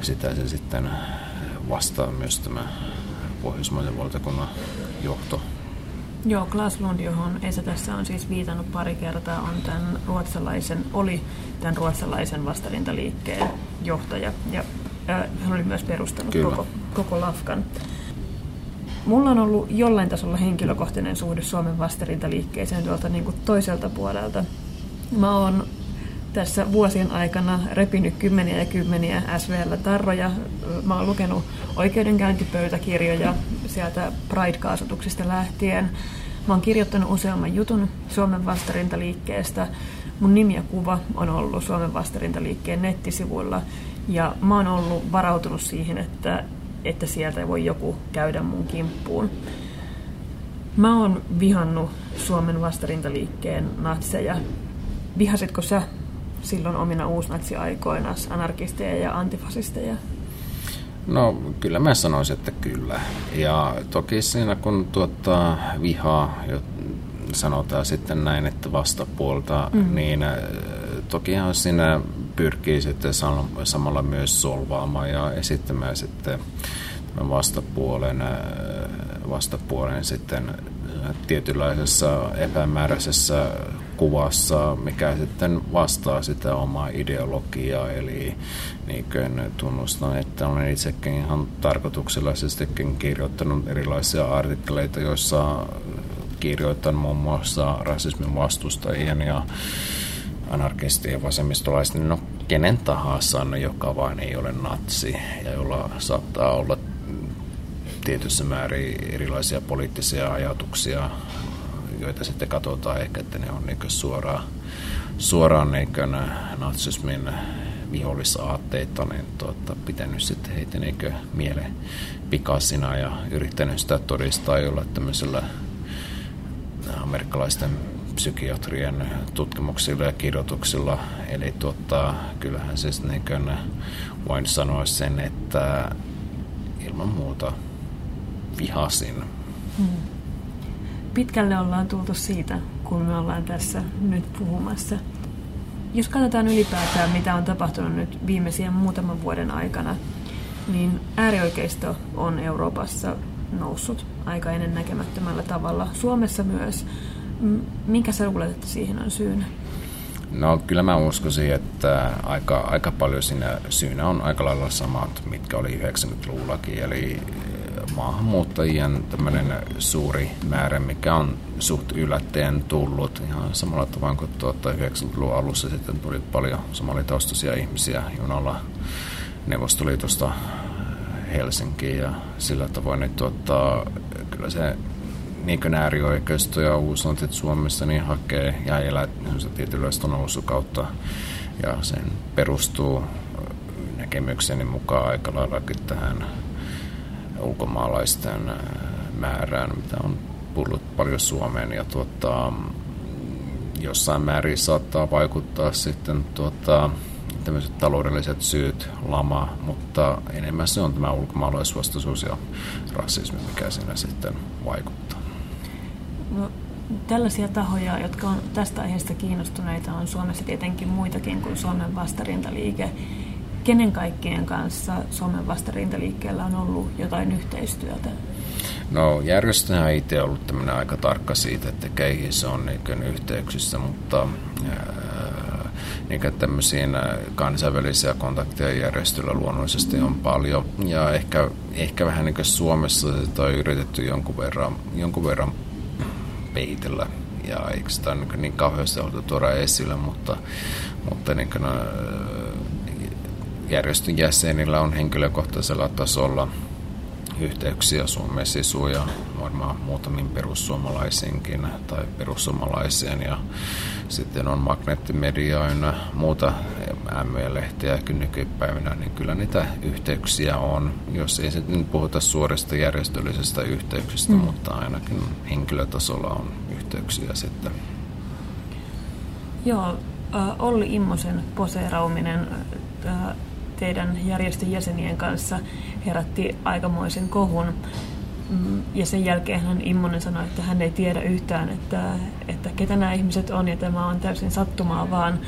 sitä se sitten vastaa myös tämä pohjoismaisen valtakunnan johto Joo, Klaas Lund, johon Esa tässä on siis viitannut pari kertaa, on tämän ruotsalaisen, oli tämän ruotsalaisen vastarintaliikkeen johtaja. Ja äh, hän oli myös perustanut koko, koko Lafkan. Mulla on ollut jollain tasolla henkilökohtainen suhde Suomen vastarintaliikkeeseen tuolta niin kuin toiselta puolelta. Mä oon tässä vuosien aikana repinyt kymmeniä ja kymmeniä SVL-tarroja. Mä oon lukenut oikeudenkäyntipöytäkirjoja sieltä Pride-kaasutuksista lähtien. Mä oon kirjoittanut useamman jutun Suomen vastarintaliikkeestä. Mun nimi ja kuva on ollut Suomen vastarintaliikkeen nettisivuilla. Ja mä oon ollut varautunut siihen, että, että sieltä voi joku käydä mun kimppuun. Mä oon vihannut Suomen vastarintaliikkeen natseja. Vihasitko sä silloin omina uusnatsiaikoina anarkisteja ja antifasisteja? No kyllä mä sanoisin, että kyllä. Ja toki siinä kun tuota, vihaa, sanotaan sitten näin, että vastapuolta, mm. niin äh, tokihan siinä pyrkii sitten samalla myös solvaamaan ja esittämään sitten vastapuolen, äh, vastapuolen sitten tietynlaisessa epämääräisessä kuvassa, mikä sitten vastaa sitä omaa ideologiaa. Eli niin tunnustan, että olen itsekin ihan tarkoituksellisestikin kirjoittanut erilaisia artikkeleita, joissa kirjoitan muun muassa rasismin vastustajien ja anarkistien vasemmistolaisten, no kenen tahansa, joka vain ei ole natsi ja jolla saattaa olla tietyssä määrin erilaisia poliittisia ajatuksia, joita sitten katsotaan ehkä, että ne on niin suoraan, suoraan niin natsismin vihollisaatteita, niin tuota, pitänyt sitten heitä niin mieleen pikasina ja yrittänyt sitä todistaa jolla tämmöisellä amerikkalaisten psykiatrien tutkimuksilla ja kirjoituksilla. Eli tuota, kyllähän siis niin voin sanoa sen, että ilman muuta vihasin. Hmm. Pitkälle ollaan tultu siitä, kun me ollaan tässä nyt puhumassa. Jos katsotaan ylipäätään, mitä on tapahtunut nyt viimeisien muutaman vuoden aikana, niin äärioikeisto on Euroopassa noussut aika ennen näkemättömällä tavalla. Suomessa myös. Minkä sä luulet, että siihen on syynä? No kyllä mä uskoisin, että aika, aika paljon siinä syynä on aika lailla samat, mitkä oli 90-luvullakin. Eli maahanmuuttajien tämmöinen suuri määrä, mikä on suht yllättäen tullut. Ihan samalla tavalla kuin tuota 90-luvun alussa sitten tuli paljon somalitaustaisia ihmisiä junalla Neuvostoliitosta Helsinkiin ja sillä tavoin, niin tuota, kyllä se niin äärioikeisto ja uuslantit Suomessa niin hakee ja elää tietynlaista nousukautta ja sen perustuu näkemykseni mukaan aika laillakin tähän ulkomaalaisten äh, määrään, mitä on tullut paljon Suomeen ja tuota, jossain määrin saattaa vaikuttaa sitten tuota, tämmöiset taloudelliset syyt, lama, mutta enemmän se on tämä ulkomaalaisvastaisuus ja rasismi, mikä siinä sitten vaikuttaa. No, tällaisia tahoja, jotka on tästä aiheesta kiinnostuneita, on Suomessa tietenkin muitakin kuin Suomen vastarintaliike kenen kaikkien kanssa Suomen vastarintaliikkeellä on ollut jotain yhteistyötä? No järjestöhän on itse ollut tämmöinen aika tarkka siitä, että keihin se on niin yhteyksissä, mutta niin tämmöisiä kansainvälisiä kontakteja järjestöllä luonnollisesti on paljon. Ja ehkä, ehkä vähän niin Suomessa sitä on yritetty jonkun verran, jonkun verran peitellä ja eikö sitä niin, niin kauheasti haluttu tuoda esille, mutta, mutta niin kuin, järjestön jäsenillä on henkilökohtaisella tasolla yhteyksiä Suomen sisuun ja varmaan muutamiin perussuomalaisiinkin tai perussuomalaiseen ja sitten on magneettimedia ja muuta MV-lehtiä nykypäivänä, niin kyllä niitä yhteyksiä on. Jos ei sitten puhuta suorista järjestöllisestä yhteyksistä, mm. mutta ainakin henkilötasolla on yhteyksiä sitten. Joo, Olli Immosen poseerauminen teidän järjestön jäsenien kanssa herätti aikamoisen kohun. Mm, ja sen jälkeen hän Immonen sanoi, että hän ei tiedä yhtään, että, että ketä nämä ihmiset on ja tämä on täysin sattumaa, vaan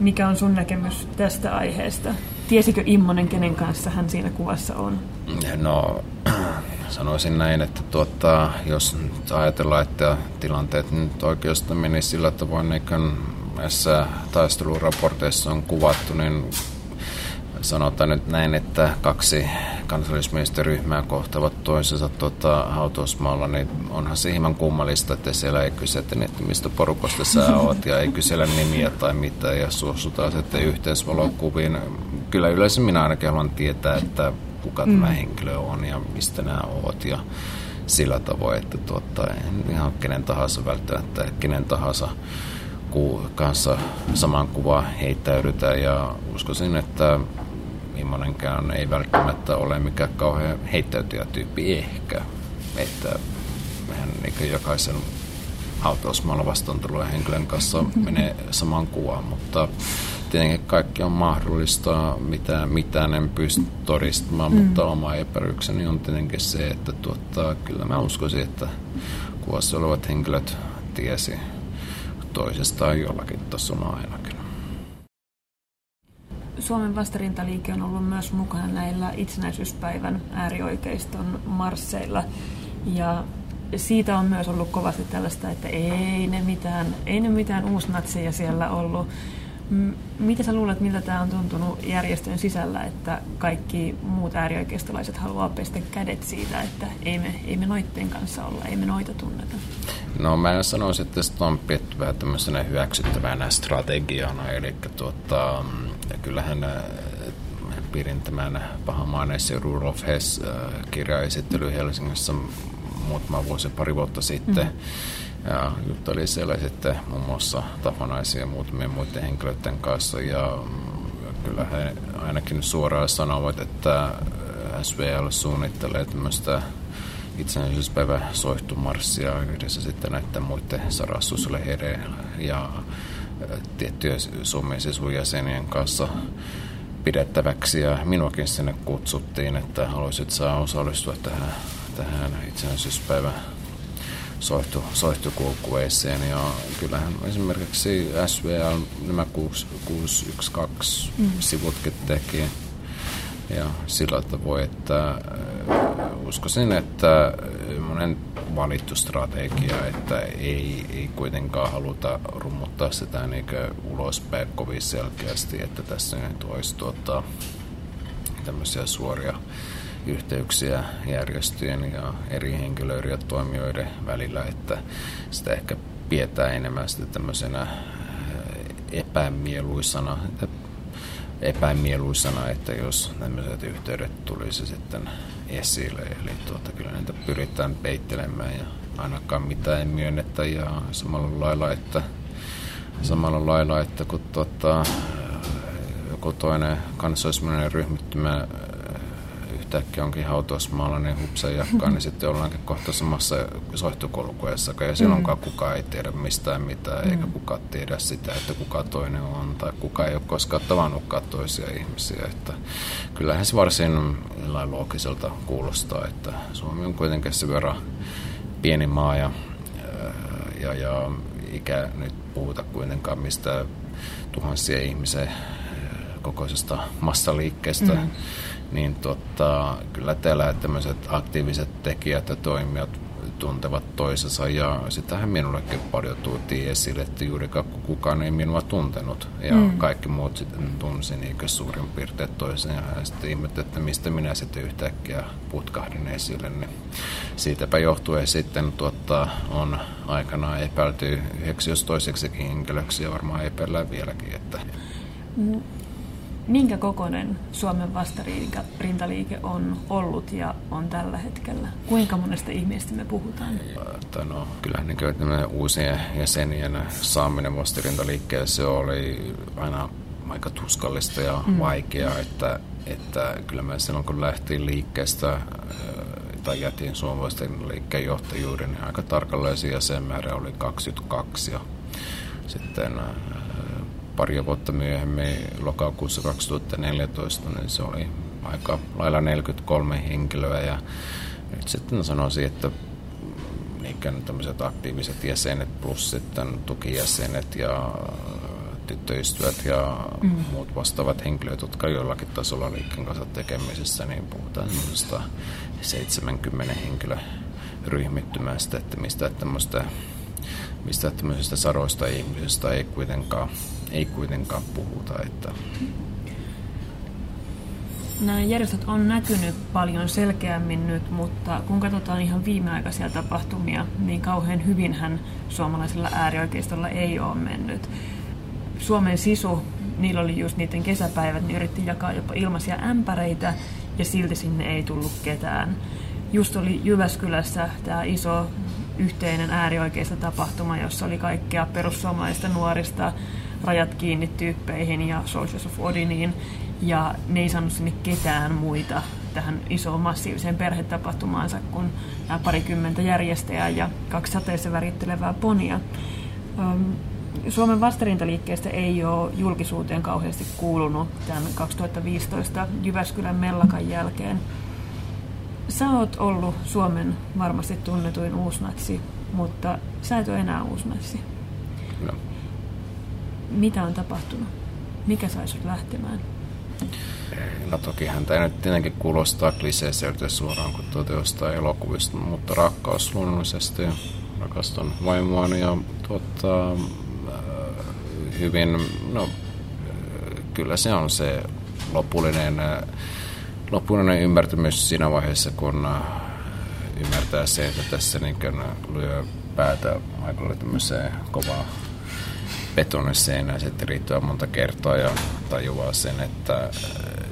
mikä on sun näkemys tästä aiheesta? Tiesikö Immonen, kenen kanssa hän siinä kuvassa on? No, [CLEARS THROAT] sanoisin näin, että tuota, jos ajatellaan, että tilanteet nyt oikeastaan meni sillä tavoin, niin näissä taisteluraporteissa on kuvattu, niin sanotaan nyt näin, että kaksi kansallismiestöryhmää kohtavat toisensa tuota, hautausmaalla, niin onhan se hieman kummallista, että siellä ei kysytä, että mistä porukasta sä [LAUGHS] oot, ja ei kysellä nimiä tai mitään, ja suostutaan sitten yhteisvalokuviin. Kyllä yleensä minä ainakin haluan tietää, että kuka mm. tämä henkilö on ja mistä nämä oot, ja sillä tavoin, että tuota, en ihan kenen tahansa välttämättä, kenen tahansa kanssa saman kuvaan heittäydytään ja uskoisin, että Immonenkään ei välttämättä ole mikään kauhean heittäytyjätyyppi ehkä, että hän niin jokaisen hautausmaalla vastaan henkilön kanssa menee saman kuvaan, mutta tietenkin kaikki on mahdollista, mitä, mitä en pysty todistamaan, mm. mutta oma epärykseni on tietenkin se, että tuottaa, kyllä mä uskoisin, että kuvassa olevat henkilöt tiesi toisestaan jollakin tasolla ainakin. Suomen vastarintaliike on ollut myös mukana näillä itsenäisyyspäivän äärioikeiston marsseilla. Ja siitä on myös ollut kovasti tällaista, että ei ne mitään, ei ne mitään uusnatseja siellä ollut. Mitä sä luulet, miltä tämä on tuntunut järjestön sisällä, että kaikki muut äärioikeistolaiset haluaa pestä kädet siitä, että ei me, ei me noitteen kanssa olla, ei me noita tunneta? No mä sanoisin, että se on pidetty vähän tämmöisenä hyväksyttävänä strategiana, eli tuota, kyllähän äh, pidin tämän pahamaineisen Rule of Hess äh, kirjaesittely Helsingissä muutama vuosi, pari vuotta sitten. Mm-hmm. Ja juttu oli siellä sitten muun muassa Tafonaisia ja muutamien muiden henkilöiden kanssa. Ja mm, kyllä he ainakin suoraan sanovat, että SVL suunnittelee tämmöistä itsenäisyyspäivä soihtumarssia yhdessä sitten näiden muiden sarastuslehdeen ja tiettyjen Suomen sisujäsenien kanssa pidettäväksi. Ja minuakin sinne kutsuttiin, että haluaisit saa osallistua tähän, tähän itsenäisyyspäivän soihtu, soihtukulkueeseen. Ja kyllähän esimerkiksi SVL nämä 612 mm. sivutkin teki ja sillä tavoin, että uskoisin, että monen valittu strategia, että ei, ei kuitenkaan haluta rummuttaa sitä niin ulospäin kovin selkeästi, että tässä nyt olisi tuota, tämmöisiä suoria yhteyksiä järjestöjen ja eri henkilöiden ja toimijoiden välillä, että sitä ehkä pidetään enemmän sitä tämmöisenä epämieluisana, epämieluisana, että jos tämmöiset yhteydet tulisi sitten esille. Eli tuota, kyllä niitä pyritään peittelemään ja ainakaan mitään ei myönnetä ja samalla lailla, että samalla lailla, että kun tuota, joku toinen kansallismielinen ryhmittymä yhtäkkiä onkin hautausmaalla, niin hupsen jakkaa, niin sitten ollaankin kohta samassa soihtukulkuessa, ja silloinkaan mm. kukaan ei tiedä mistään mitään, mm. eikä kukaan tiedä sitä, että kuka toinen on, tai kuka ei ole koskaan tavannutkaan toisia ihmisiä. Että kyllähän se varsin loogiselta kuulostaa, että Suomi on kuitenkin sen verran pieni maa, ja, ja, ja ikä nyt puhuta kuitenkaan mistä tuhansia ihmisen kokoisesta massaliikkeestä, mm niin tota, kyllä täällä tämmöiset aktiiviset tekijät ja toimijat tuntevat toisensa ja sitähän minullekin paljon tuotiin esille, että juurikaan kukaan ei minua tuntenut ja mm. kaikki muut sitten tunsi niin suurin piirtein toisen ja sitten ihmettä, että mistä minä sitten yhtäkkiä putkahdin esille, niin siitäpä johtuen sitten tuota, on aikanaan epäilty yhdeksi jos toiseksikin henkilöksi ja varmaan epäillään vieläkin, että mm minkä kokoinen Suomen vastarintaliike on ollut ja on tällä hetkellä? Kuinka monesta ihmisestä me puhutaan? Että no, kyllähän niin uusien jäsenien saaminen vastarintaliikkeelle se oli aina aika tuskallista ja mm. vaikeaa, että, että kyllä me silloin kun lähtiin liikkeestä tai jätin suomalaisten liikkeen johtajuuden, niin aika tarkalleen jäsenmäärä oli 22 ja sitten pari vuotta myöhemmin, lokakuussa 2014, niin se oli aika lailla 43 henkilöä ja nyt sitten sanoisin, että niin tämmöiset aktiiviset jäsenet plus sitten tukijäsenet ja tyttöystävät ja mm. muut vastaavat henkilöt, jotka jollakin tasolla liikkeen kanssa tekemisissä, niin puhutaan semmoisesta 70 henkilöryhmittymästä, että mistä tämmöistä mistä tämmöisistä sadoista ihmisistä ei kuitenkaan, ei kuitenkaan puhuta. Että nämä järjestöt on näkynyt paljon selkeämmin nyt, mutta kun katsotaan ihan viimeaikaisia tapahtumia, niin kauhean hyvinhän suomalaisella äärioikeistolla ei ole mennyt. Suomen sisu, niillä oli just niiden kesäpäivät, niin yritti jakaa jopa ilmaisia ämpäreitä ja silti sinne ei tullut ketään. Just oli Jyväskylässä tämä iso yhteinen äärioikeista tapahtuma, jossa oli kaikkea perussuomalaista nuorista rajat kiinni tyyppeihin ja Soldiers of Odiniin ja ne ei saanut sinne ketään muita tähän isoon massiiviseen perhetapahtumaansa kuin nämä parikymmentä järjestäjää ja kaksi sateessa värittelevää ponia. Suomen vastarintaliikkeestä ei ole julkisuuteen kauheasti kuulunut tämän 2015 Jyväskylän mellakan jälkeen. Sä oot ollut Suomen varmasti tunnetuin uusnatsi, mutta sä et ole enää uusnatsi. No. Mitä on tapahtunut? Mikä sai sut lähtemään? No tokihan tämä nyt tietenkin kuulostaa kliseeseltä suoraan kuin tuota elokuvista, mutta rakkaus luonnollisesti. Rakastan vaimoani ja tuota, hyvin, no kyllä se on se lopullinen, lopullinen ymmärtymys siinä vaiheessa, kun ymmärtää se, että tässä niin lyö päätä aika tämmöiseen kovaa betoniseinään sitten riittää monta kertaa ja tajuaa sen, että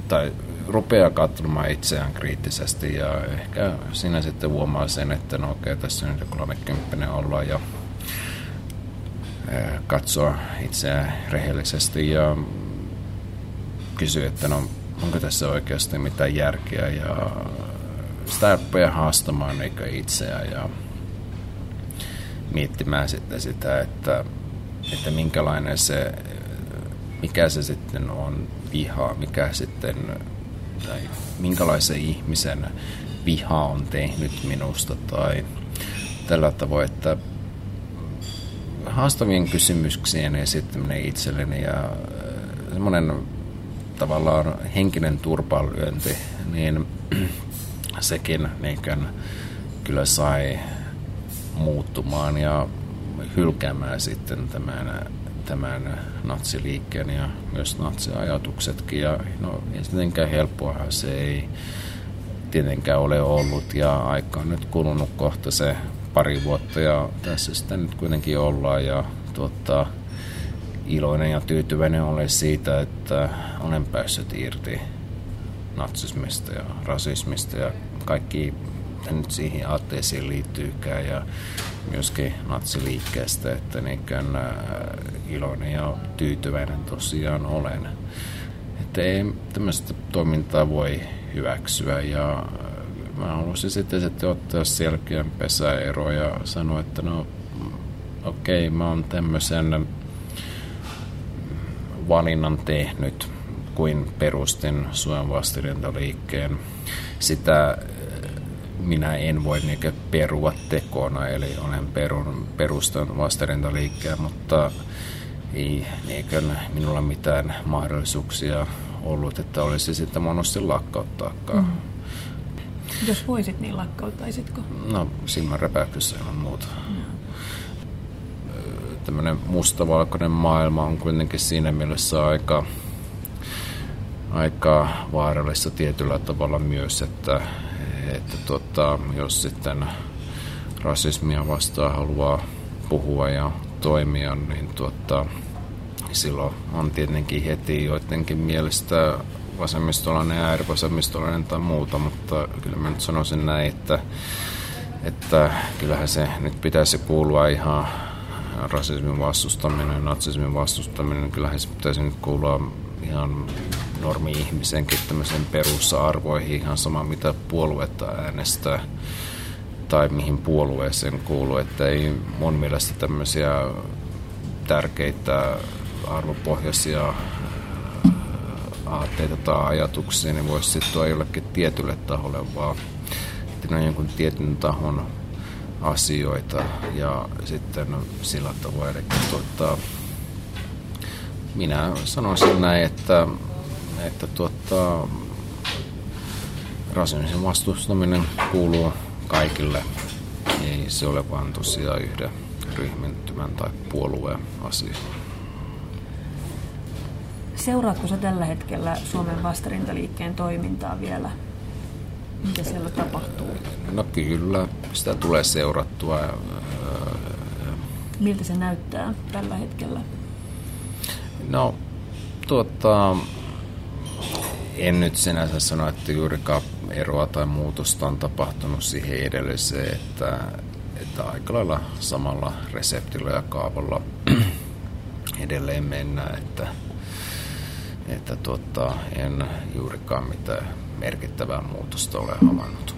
tai rupeaa katsomaan itseään kriittisesti ja ehkä siinä sitten huomaa sen, että no okei, okay, tässä on nyt 30 olla ja katsoa itseään rehellisesti ja kysyä, että no onko tässä oikeasti mitään järkeä ja sitä rupeaa haastamaan itseään ja miettimään sitten sitä, että että minkälainen se, mikä se sitten on viha, mikä sitten, tai minkälaisen ihmisen viha on tehnyt minusta tai tällä tavoin, että haastavien kysymyksien esittäminen itselleni ja äh, semmoinen tavallaan henkinen turpalyönti, niin [CLEARS THROAT] sekin niin kyllä sai muuttumaan ja hylkäämään sitten tämän, tämän natsiliikkeen ja myös natsiajatuksetkin. Ja no, ei tietenkään helppoahan se ei tietenkään ole ollut. Ja aika on nyt kulunut kohta se pari vuotta ja tässä sitten nyt kuitenkin ollaan. Ja tuota, iloinen ja tyytyväinen olen siitä, että olen päässyt irti natsismista ja rasismista ja kaikki nyt siihen aatteisiin liittyykään. Ja myöskin natsiliikkeestä, että niinkään iloinen ja tyytyväinen tosiaan olen. Että ei tämmöistä toimintaa voi hyväksyä ja mä haluaisin sitten, sitten ottaa selkeän pesäero ja sanoa, että no okei, okay, mä oon tämmöisen valinnan tehnyt, kuin perustin Suomen vastirintaliikkeen. Sitä minä en voi niinkö perua tekona, eli olen perun, perustanut vastarintaliikkeen, mutta ei niinkö minulla mitään mahdollisuuksia ollut, että olisi sitten monesti lakkauttaakaan. Mm. Jos voisit, niin lakkauttaisitko? No, silmän repäyksessä on muuta. Mm. Tämmöinen mustavalkoinen maailma on kuitenkin siinä mielessä aika, aika vaarallista tietyllä tavalla myös, että että tota, jos sitten rasismia vastaan haluaa puhua ja toimia, niin tota, silloin on tietenkin heti joidenkin mielestä vasemmistolainen, äärivasemmistolainen tai muuta, mutta kyllä mä nyt sanoisin näin, että, että kyllähän se nyt pitäisi kuulua ihan rasismin vastustaminen, natsismin vastustaminen, kyllähän se pitäisi nyt kuulua ihan normi-ihmisenkin tämmöisen perusarvoihin ihan sama mitä puoluetta äänestää tai mihin puolueeseen kuuluu, että ei mun mielestä tämmöisiä tärkeitä arvopohjaisia aatteita tai ajatuksia, niin voisi sittua jollekin tietylle taholle, vaan että ne on jonkun tietyn tahon asioita ja sitten sillä tavoin, eli tuota, minä sanoisin näin, että, että tuota, rasismin vastustaminen kuuluu kaikille. Ei se ole vain tosiaan yhden ryhmittymän tai puolueen asia. Seuraatko sä tällä hetkellä Suomen vastarintaliikkeen toimintaa vielä? Mitä siellä tapahtuu? No kyllä, sitä tulee seurattua. Miltä se näyttää tällä hetkellä? No, tuota, en nyt sinänsä sano, että juurikaan eroa tai muutosta on tapahtunut siihen edelliseen, että, että aika lailla samalla reseptillä ja kaavalla [CLEARS THROAT] edelleen mennään, että, että tuota, en juurikaan mitään merkittävää muutosta ole havainnut.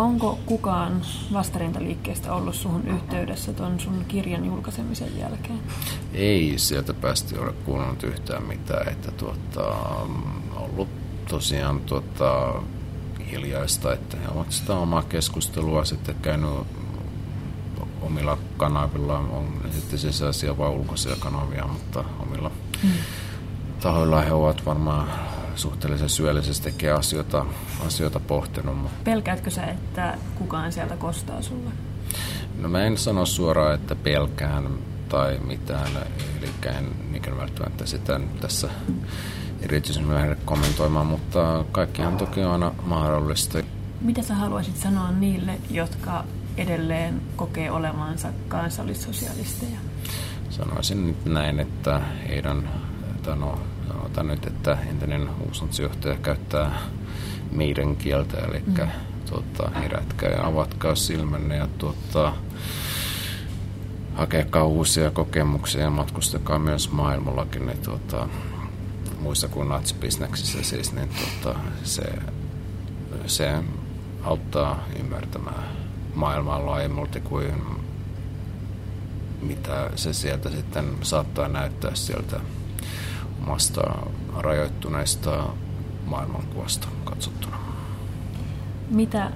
Onko kukaan vastarintaliikkeestä ollut suhun yhteydessä tuon sun kirjan julkaisemisen jälkeen? Ei sieltä päästi ole kuulunut yhtään mitään, että tuota, ollut tosiaan tuota, hiljaista, että he ovat sitä omaa keskustelua sitten käynyt omilla kanavilla, on sitten sisäisiä vai ulkoisia kanavia, mutta omilla hmm. tahoilla he ovat varmaan suhteellisen syöllisestikin asioita, asioita pohtinut. Pelkäätkö sä, että kukaan sieltä kostaa sulle? No mä en sano suoraan, että pelkään tai mitään, eli en niin välttämättä sitä tässä erityisen lähde kommentoimaan, mutta kaikkihan toki on aina mahdollista. Mitä sä haluaisit sanoa niille, jotka edelleen kokee olevansa kansallissosialisteja? Sanoisin nyt näin, että heidän, että no, sanotaan nyt, että entinen uusnatsijohtaja käyttää meidän kieltä, eli mm. tuota, herätkää ja avatkaa silmänne ja tuota, hakekaa uusia kokemuksia ja matkustakaa myös maailmallakin. Niin, tuota, muissa kuin natsibisneksissä siis, niin tuota, se, se auttaa ymmärtämään maailmaa laajemmalti kuin mitä se sieltä sitten saattaa näyttää sieltä omasta rajoittuneesta maailmankuvasta katsottuna. Mitä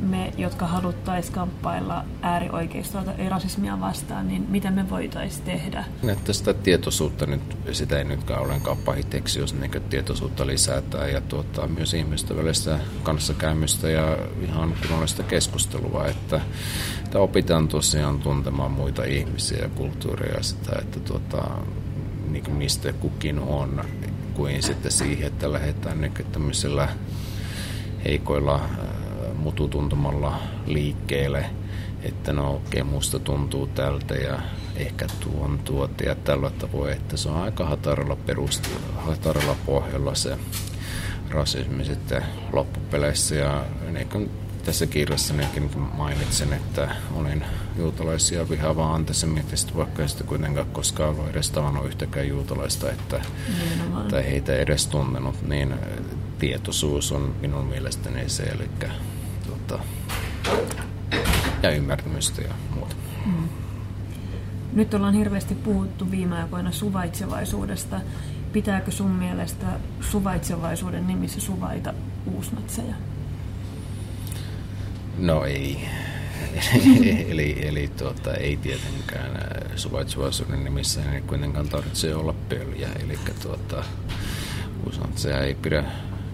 me, jotka haluttaisiin kamppailla äärioikeistoa tai rasismia vastaan, niin mitä me voitaisiin tehdä? Että sitä tietoisuutta nyt, sitä ei nytkään ollenkaan pahiteksi, jos niin tietoisuutta lisätään ja tuottaa myös ihmisten välistä kanssakäymistä ja ihan kunnollista keskustelua, että, että opitaan tosiaan tuntemaan muita ihmisiä ja kulttuuria ja sitä, että tuota, niin kuin mistä kukin on, kuin sitten siihen, että lähdetään niin tämmöisellä heikoilla äh, mututuntumalla liikkeelle, että no okei, okay, musta tuntuu tältä ja ehkä tuon tuot ja tällä tavoin, että se on aika hataralla, perust, hataralla pohjalla se rasismi sitten loppupeleissä ja niin tässä kirjassa mainitsen, että olin juutalaisia vihaava antisemitistä, vaikka ei sitä kuitenkaan koskaan ollut edes tavannut yhtäkään juutalaista, että, tai heitä edes tuntenut, niin tietoisuus on minun mielestäni se, eli tuota, ja ymmärtämystä ja muuta. Mm. Nyt ollaan hirveästi puhuttu viime aikoina suvaitsevaisuudesta. Pitääkö sun mielestä suvaitsevaisuuden nimissä suvaita uusmatseja? No ei. [LAUGHS] eli eli tuota, ei tietenkään äh, suvaitsevaisuuden nimissä ei kuitenkaan tarvitse olla pöljä. Eli tuota, se ei pidä,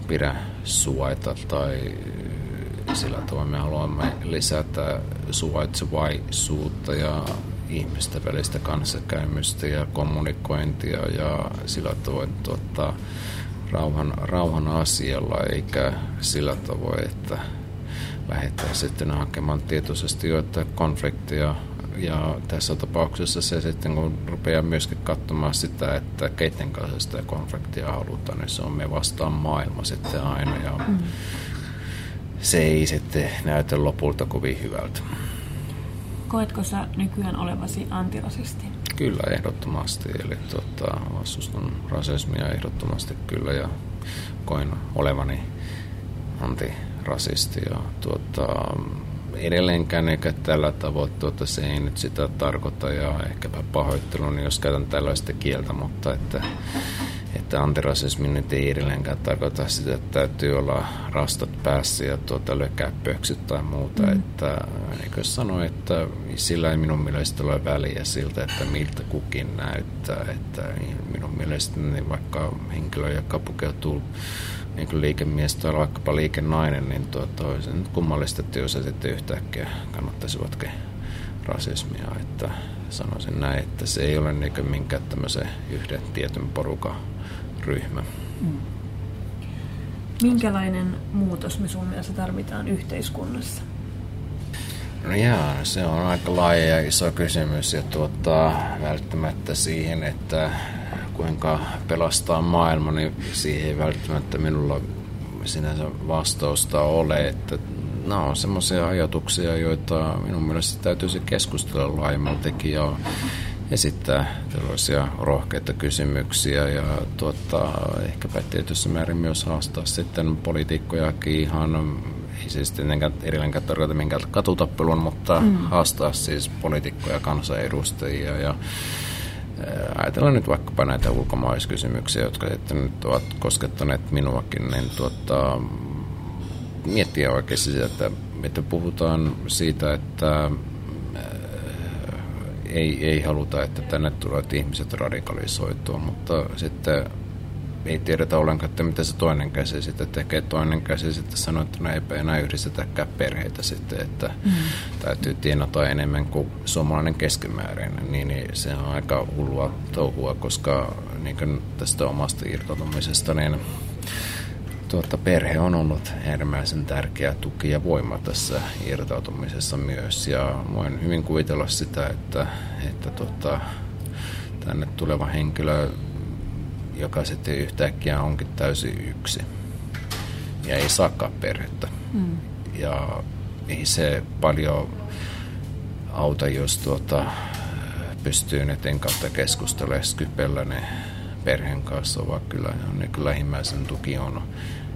pidä suvaita tai sillä tavoin me haluamme lisätä suvaitsevaisuutta ja ihmisten välistä kanssakäymistä ja kommunikointia ja sillä tavoin tuota, rauhan, rauhan asialla eikä sillä tavoin, että lähettää sitten hakemaan tietoisesti joita konflikteja. Ja tässä tapauksessa se sitten, kun rupeaa myöskin katsomaan sitä, että keiden kanssa sitä konfliktia halutaan, niin se on me vastaan maailma sitten aina. Ja mm. se ei sitten näytä lopulta kovin hyvältä. Koetko sä nykyään olevasi antirasisti? Kyllä, ehdottomasti. Eli tuota, vastustan rasismia ehdottomasti kyllä ja koin olevani anti rasisti. Ja, tuota, edelleenkään eikä tällä tavoin, tuota, se ei nyt sitä tarkoita ja ehkäpä pahoittelun, jos käytän tällaista kieltä, mutta että, että antirasismi nyt ei edelleenkään tarkoita sitä, että täytyy olla rastat päässä ja tuota, lökää pöksyt tai muuta. Mm. Että, niin sanoin, että sillä ei minun mielestä ole väliä siltä, että miltä kukin näyttää. Että minun mielestäni niin vaikka henkilö, joka pukeutuu niin kuin liikemies tai vaikkapa liikenainen, niin tuota, olisi nyt kummallista, että jos sitten yhtäkkiä kannattaisivatkin rasismia. Että sanoisin näin, että se ei ole niin minkään tämmöisen yhden tietyn porukan ryhmä. Mm. Minkälainen muutos me sun mielestä tarvitaan yhteiskunnassa? No jaa, se on aika laaja ja iso kysymys ja tuota, välttämättä siihen, että kuinka pelastaa maailma, niin siihen ei välttämättä minulla sinänsä vastausta ole, että nämä on semmoisia ajatuksia, joita minun mielestä täytyisi keskustella laajemmaltikin ja esittää tällaisia rohkeita kysymyksiä ja tuota, ehkäpä tietyssä määrin myös haastaa sitten poliitikkojakin ihan ei siis tietenkään edelleenkään tarkoita minkään katutappelun, mutta mm. haastaa siis poliitikkoja, kansanedustajia ja ajatellaan nyt vaikkapa näitä ulkomaiskysymyksiä, jotka sitten nyt ovat koskettaneet minuakin, niin tuota, miettiä oikeasti sitä, että, että puhutaan siitä, että ei, ei haluta, että tänne tulevat ihmiset radikalisoitua, mutta sitten ei tiedetä ollenkaan, että mitä se toinen käsi sitten tekee. Toinen käsi sitten sanoo, että no eipä enää yhdistetäkään perheitä sitten, että mm. täytyy tienata enemmän kuin suomalainen keskimäärin. Niin, niin se on aika hullua touhua, koska niin tästä omasta irtautumisesta, niin tuota, perhe on ollut äärimmäisen tärkeä tuki ja voima tässä irtautumisessa myös. Ja voin hyvin kuvitella sitä, että, että tuota, tänne tuleva henkilö, joka sitten yhtäkkiä onkin täysin yksi ja ei saakaan perhettä. Mm. Ja ei se paljon auta, jos tuota, pystyy neten kautta keskustelemaan Skypellä ne perheen kanssa, vaan kyllä niin kyllä lähimmäisen tuki on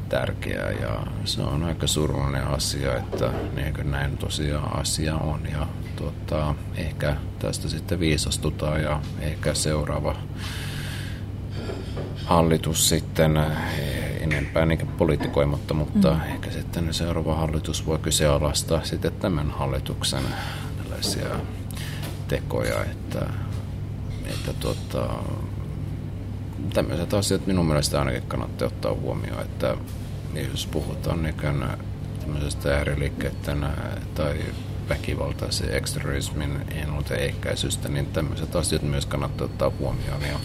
tärkeää ja se on aika surullinen asia, että niin näin tosiaan asia on ja tuota, ehkä tästä sitten viisastutaan ja ehkä seuraava hallitus sitten eh, enempää niin politikoimatta, mutta mm. ehkä sitten seuraava hallitus voi kyseenalaistaa sitten tämän hallituksen tällaisia tekoja, että, että tuota, tämmöiset asiat minun mielestä ainakin kannattaa ottaa huomioon, että jos puhutaan niin tämmöisestä ääriliikkeiden tai väkivaltaisen ekstremismin ennaltaehkäisystä, niin tämmöiset asiat myös kannattaa ottaa huomioon. Ja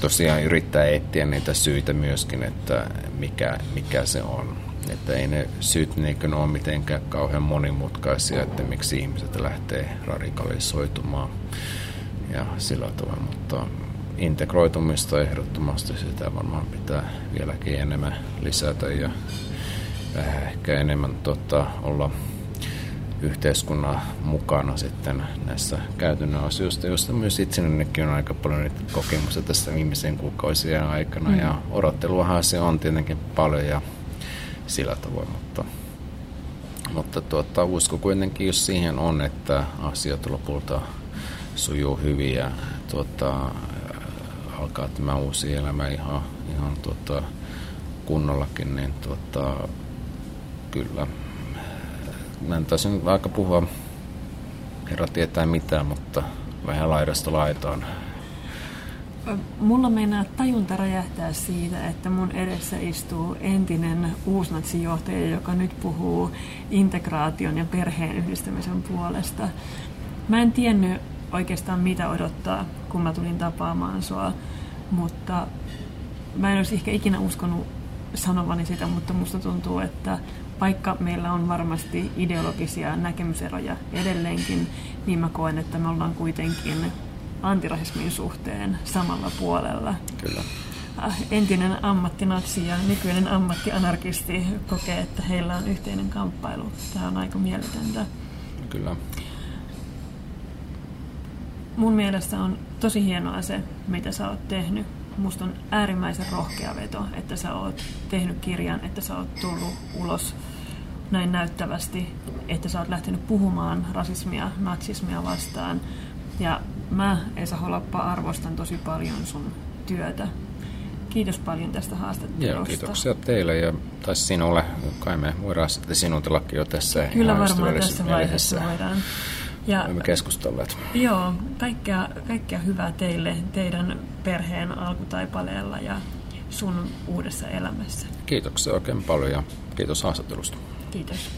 tosiaan yrittää etsiä niitä syitä myöskin, että mikä, mikä se on. Että ei ne syyt niin ole mitenkään kauhean monimutkaisia, että miksi ihmiset lähtee radikalisoitumaan ja sillä tavalla, mutta integroitumista ehdottomasti sitä varmaan pitää vieläkin enemmän lisätä ja ehkä enemmän tota, olla yhteiskunnan mukana sitten näissä käytännön asioista, joista myös itsenäinenkin on aika paljon nyt kokemusta tässä viimeisen kuukausien aikana. Mm. Ja odotteluahan se on tietenkin paljon ja sillä tavoin, mutta, mutta tuota, usko kuitenkin, jos siihen on, että asiat lopulta sujuu hyvin ja tuota, alkaa tämä uusi elämä ihan, ihan tuota, kunnollakin, niin tuota, kyllä. Mä en taisin aika puhua herra tietää mitään, mutta vähän laidasta laitaan. Mulla meinaa tajunta räjähtää siitä, että mun edessä istuu entinen uusnatsijohtaja, joka nyt puhuu integraation ja perheen yhdistämisen puolesta. Mä en tiennyt oikeastaan mitä odottaa, kun mä tulin tapaamaan sua, mutta mä en olisi ehkä ikinä uskonut sanovani sitä, mutta musta tuntuu, että vaikka meillä on varmasti ideologisia näkemyseroja edelleenkin, niin mä koen, että me ollaan kuitenkin antirasismin suhteen samalla puolella. Kyllä. Äh, entinen ammattinatsi ja nykyinen ammattianarkisti kokee, että heillä on yhteinen kamppailu. Tämä on aika mieletöntä. Kyllä mun mielestä on tosi hienoa se, mitä sä oot tehnyt. Musta on äärimmäisen rohkea veto, että sä oot tehnyt kirjan, että sä oot tullut ulos näin näyttävästi, että sä oot lähtenyt puhumaan rasismia, natsismia vastaan. Ja mä, Esa Holappa, arvostan tosi paljon sun työtä. Kiitos paljon tästä haastattelusta. Joo, kiitoksia teille ja taisi sinulle. Kai me voidaan sitten sinutellakin jo tässä Kyllä varmaan tässä vaiheessa voidaan. Ja, Olemme keskustelleet. Joo, kaikkea, kaikkea hyvää teille, teidän perheen alkutaipaleella ja sun uudessa elämässä. Kiitoksia oikein paljon ja kiitos haastattelusta. Kiitos.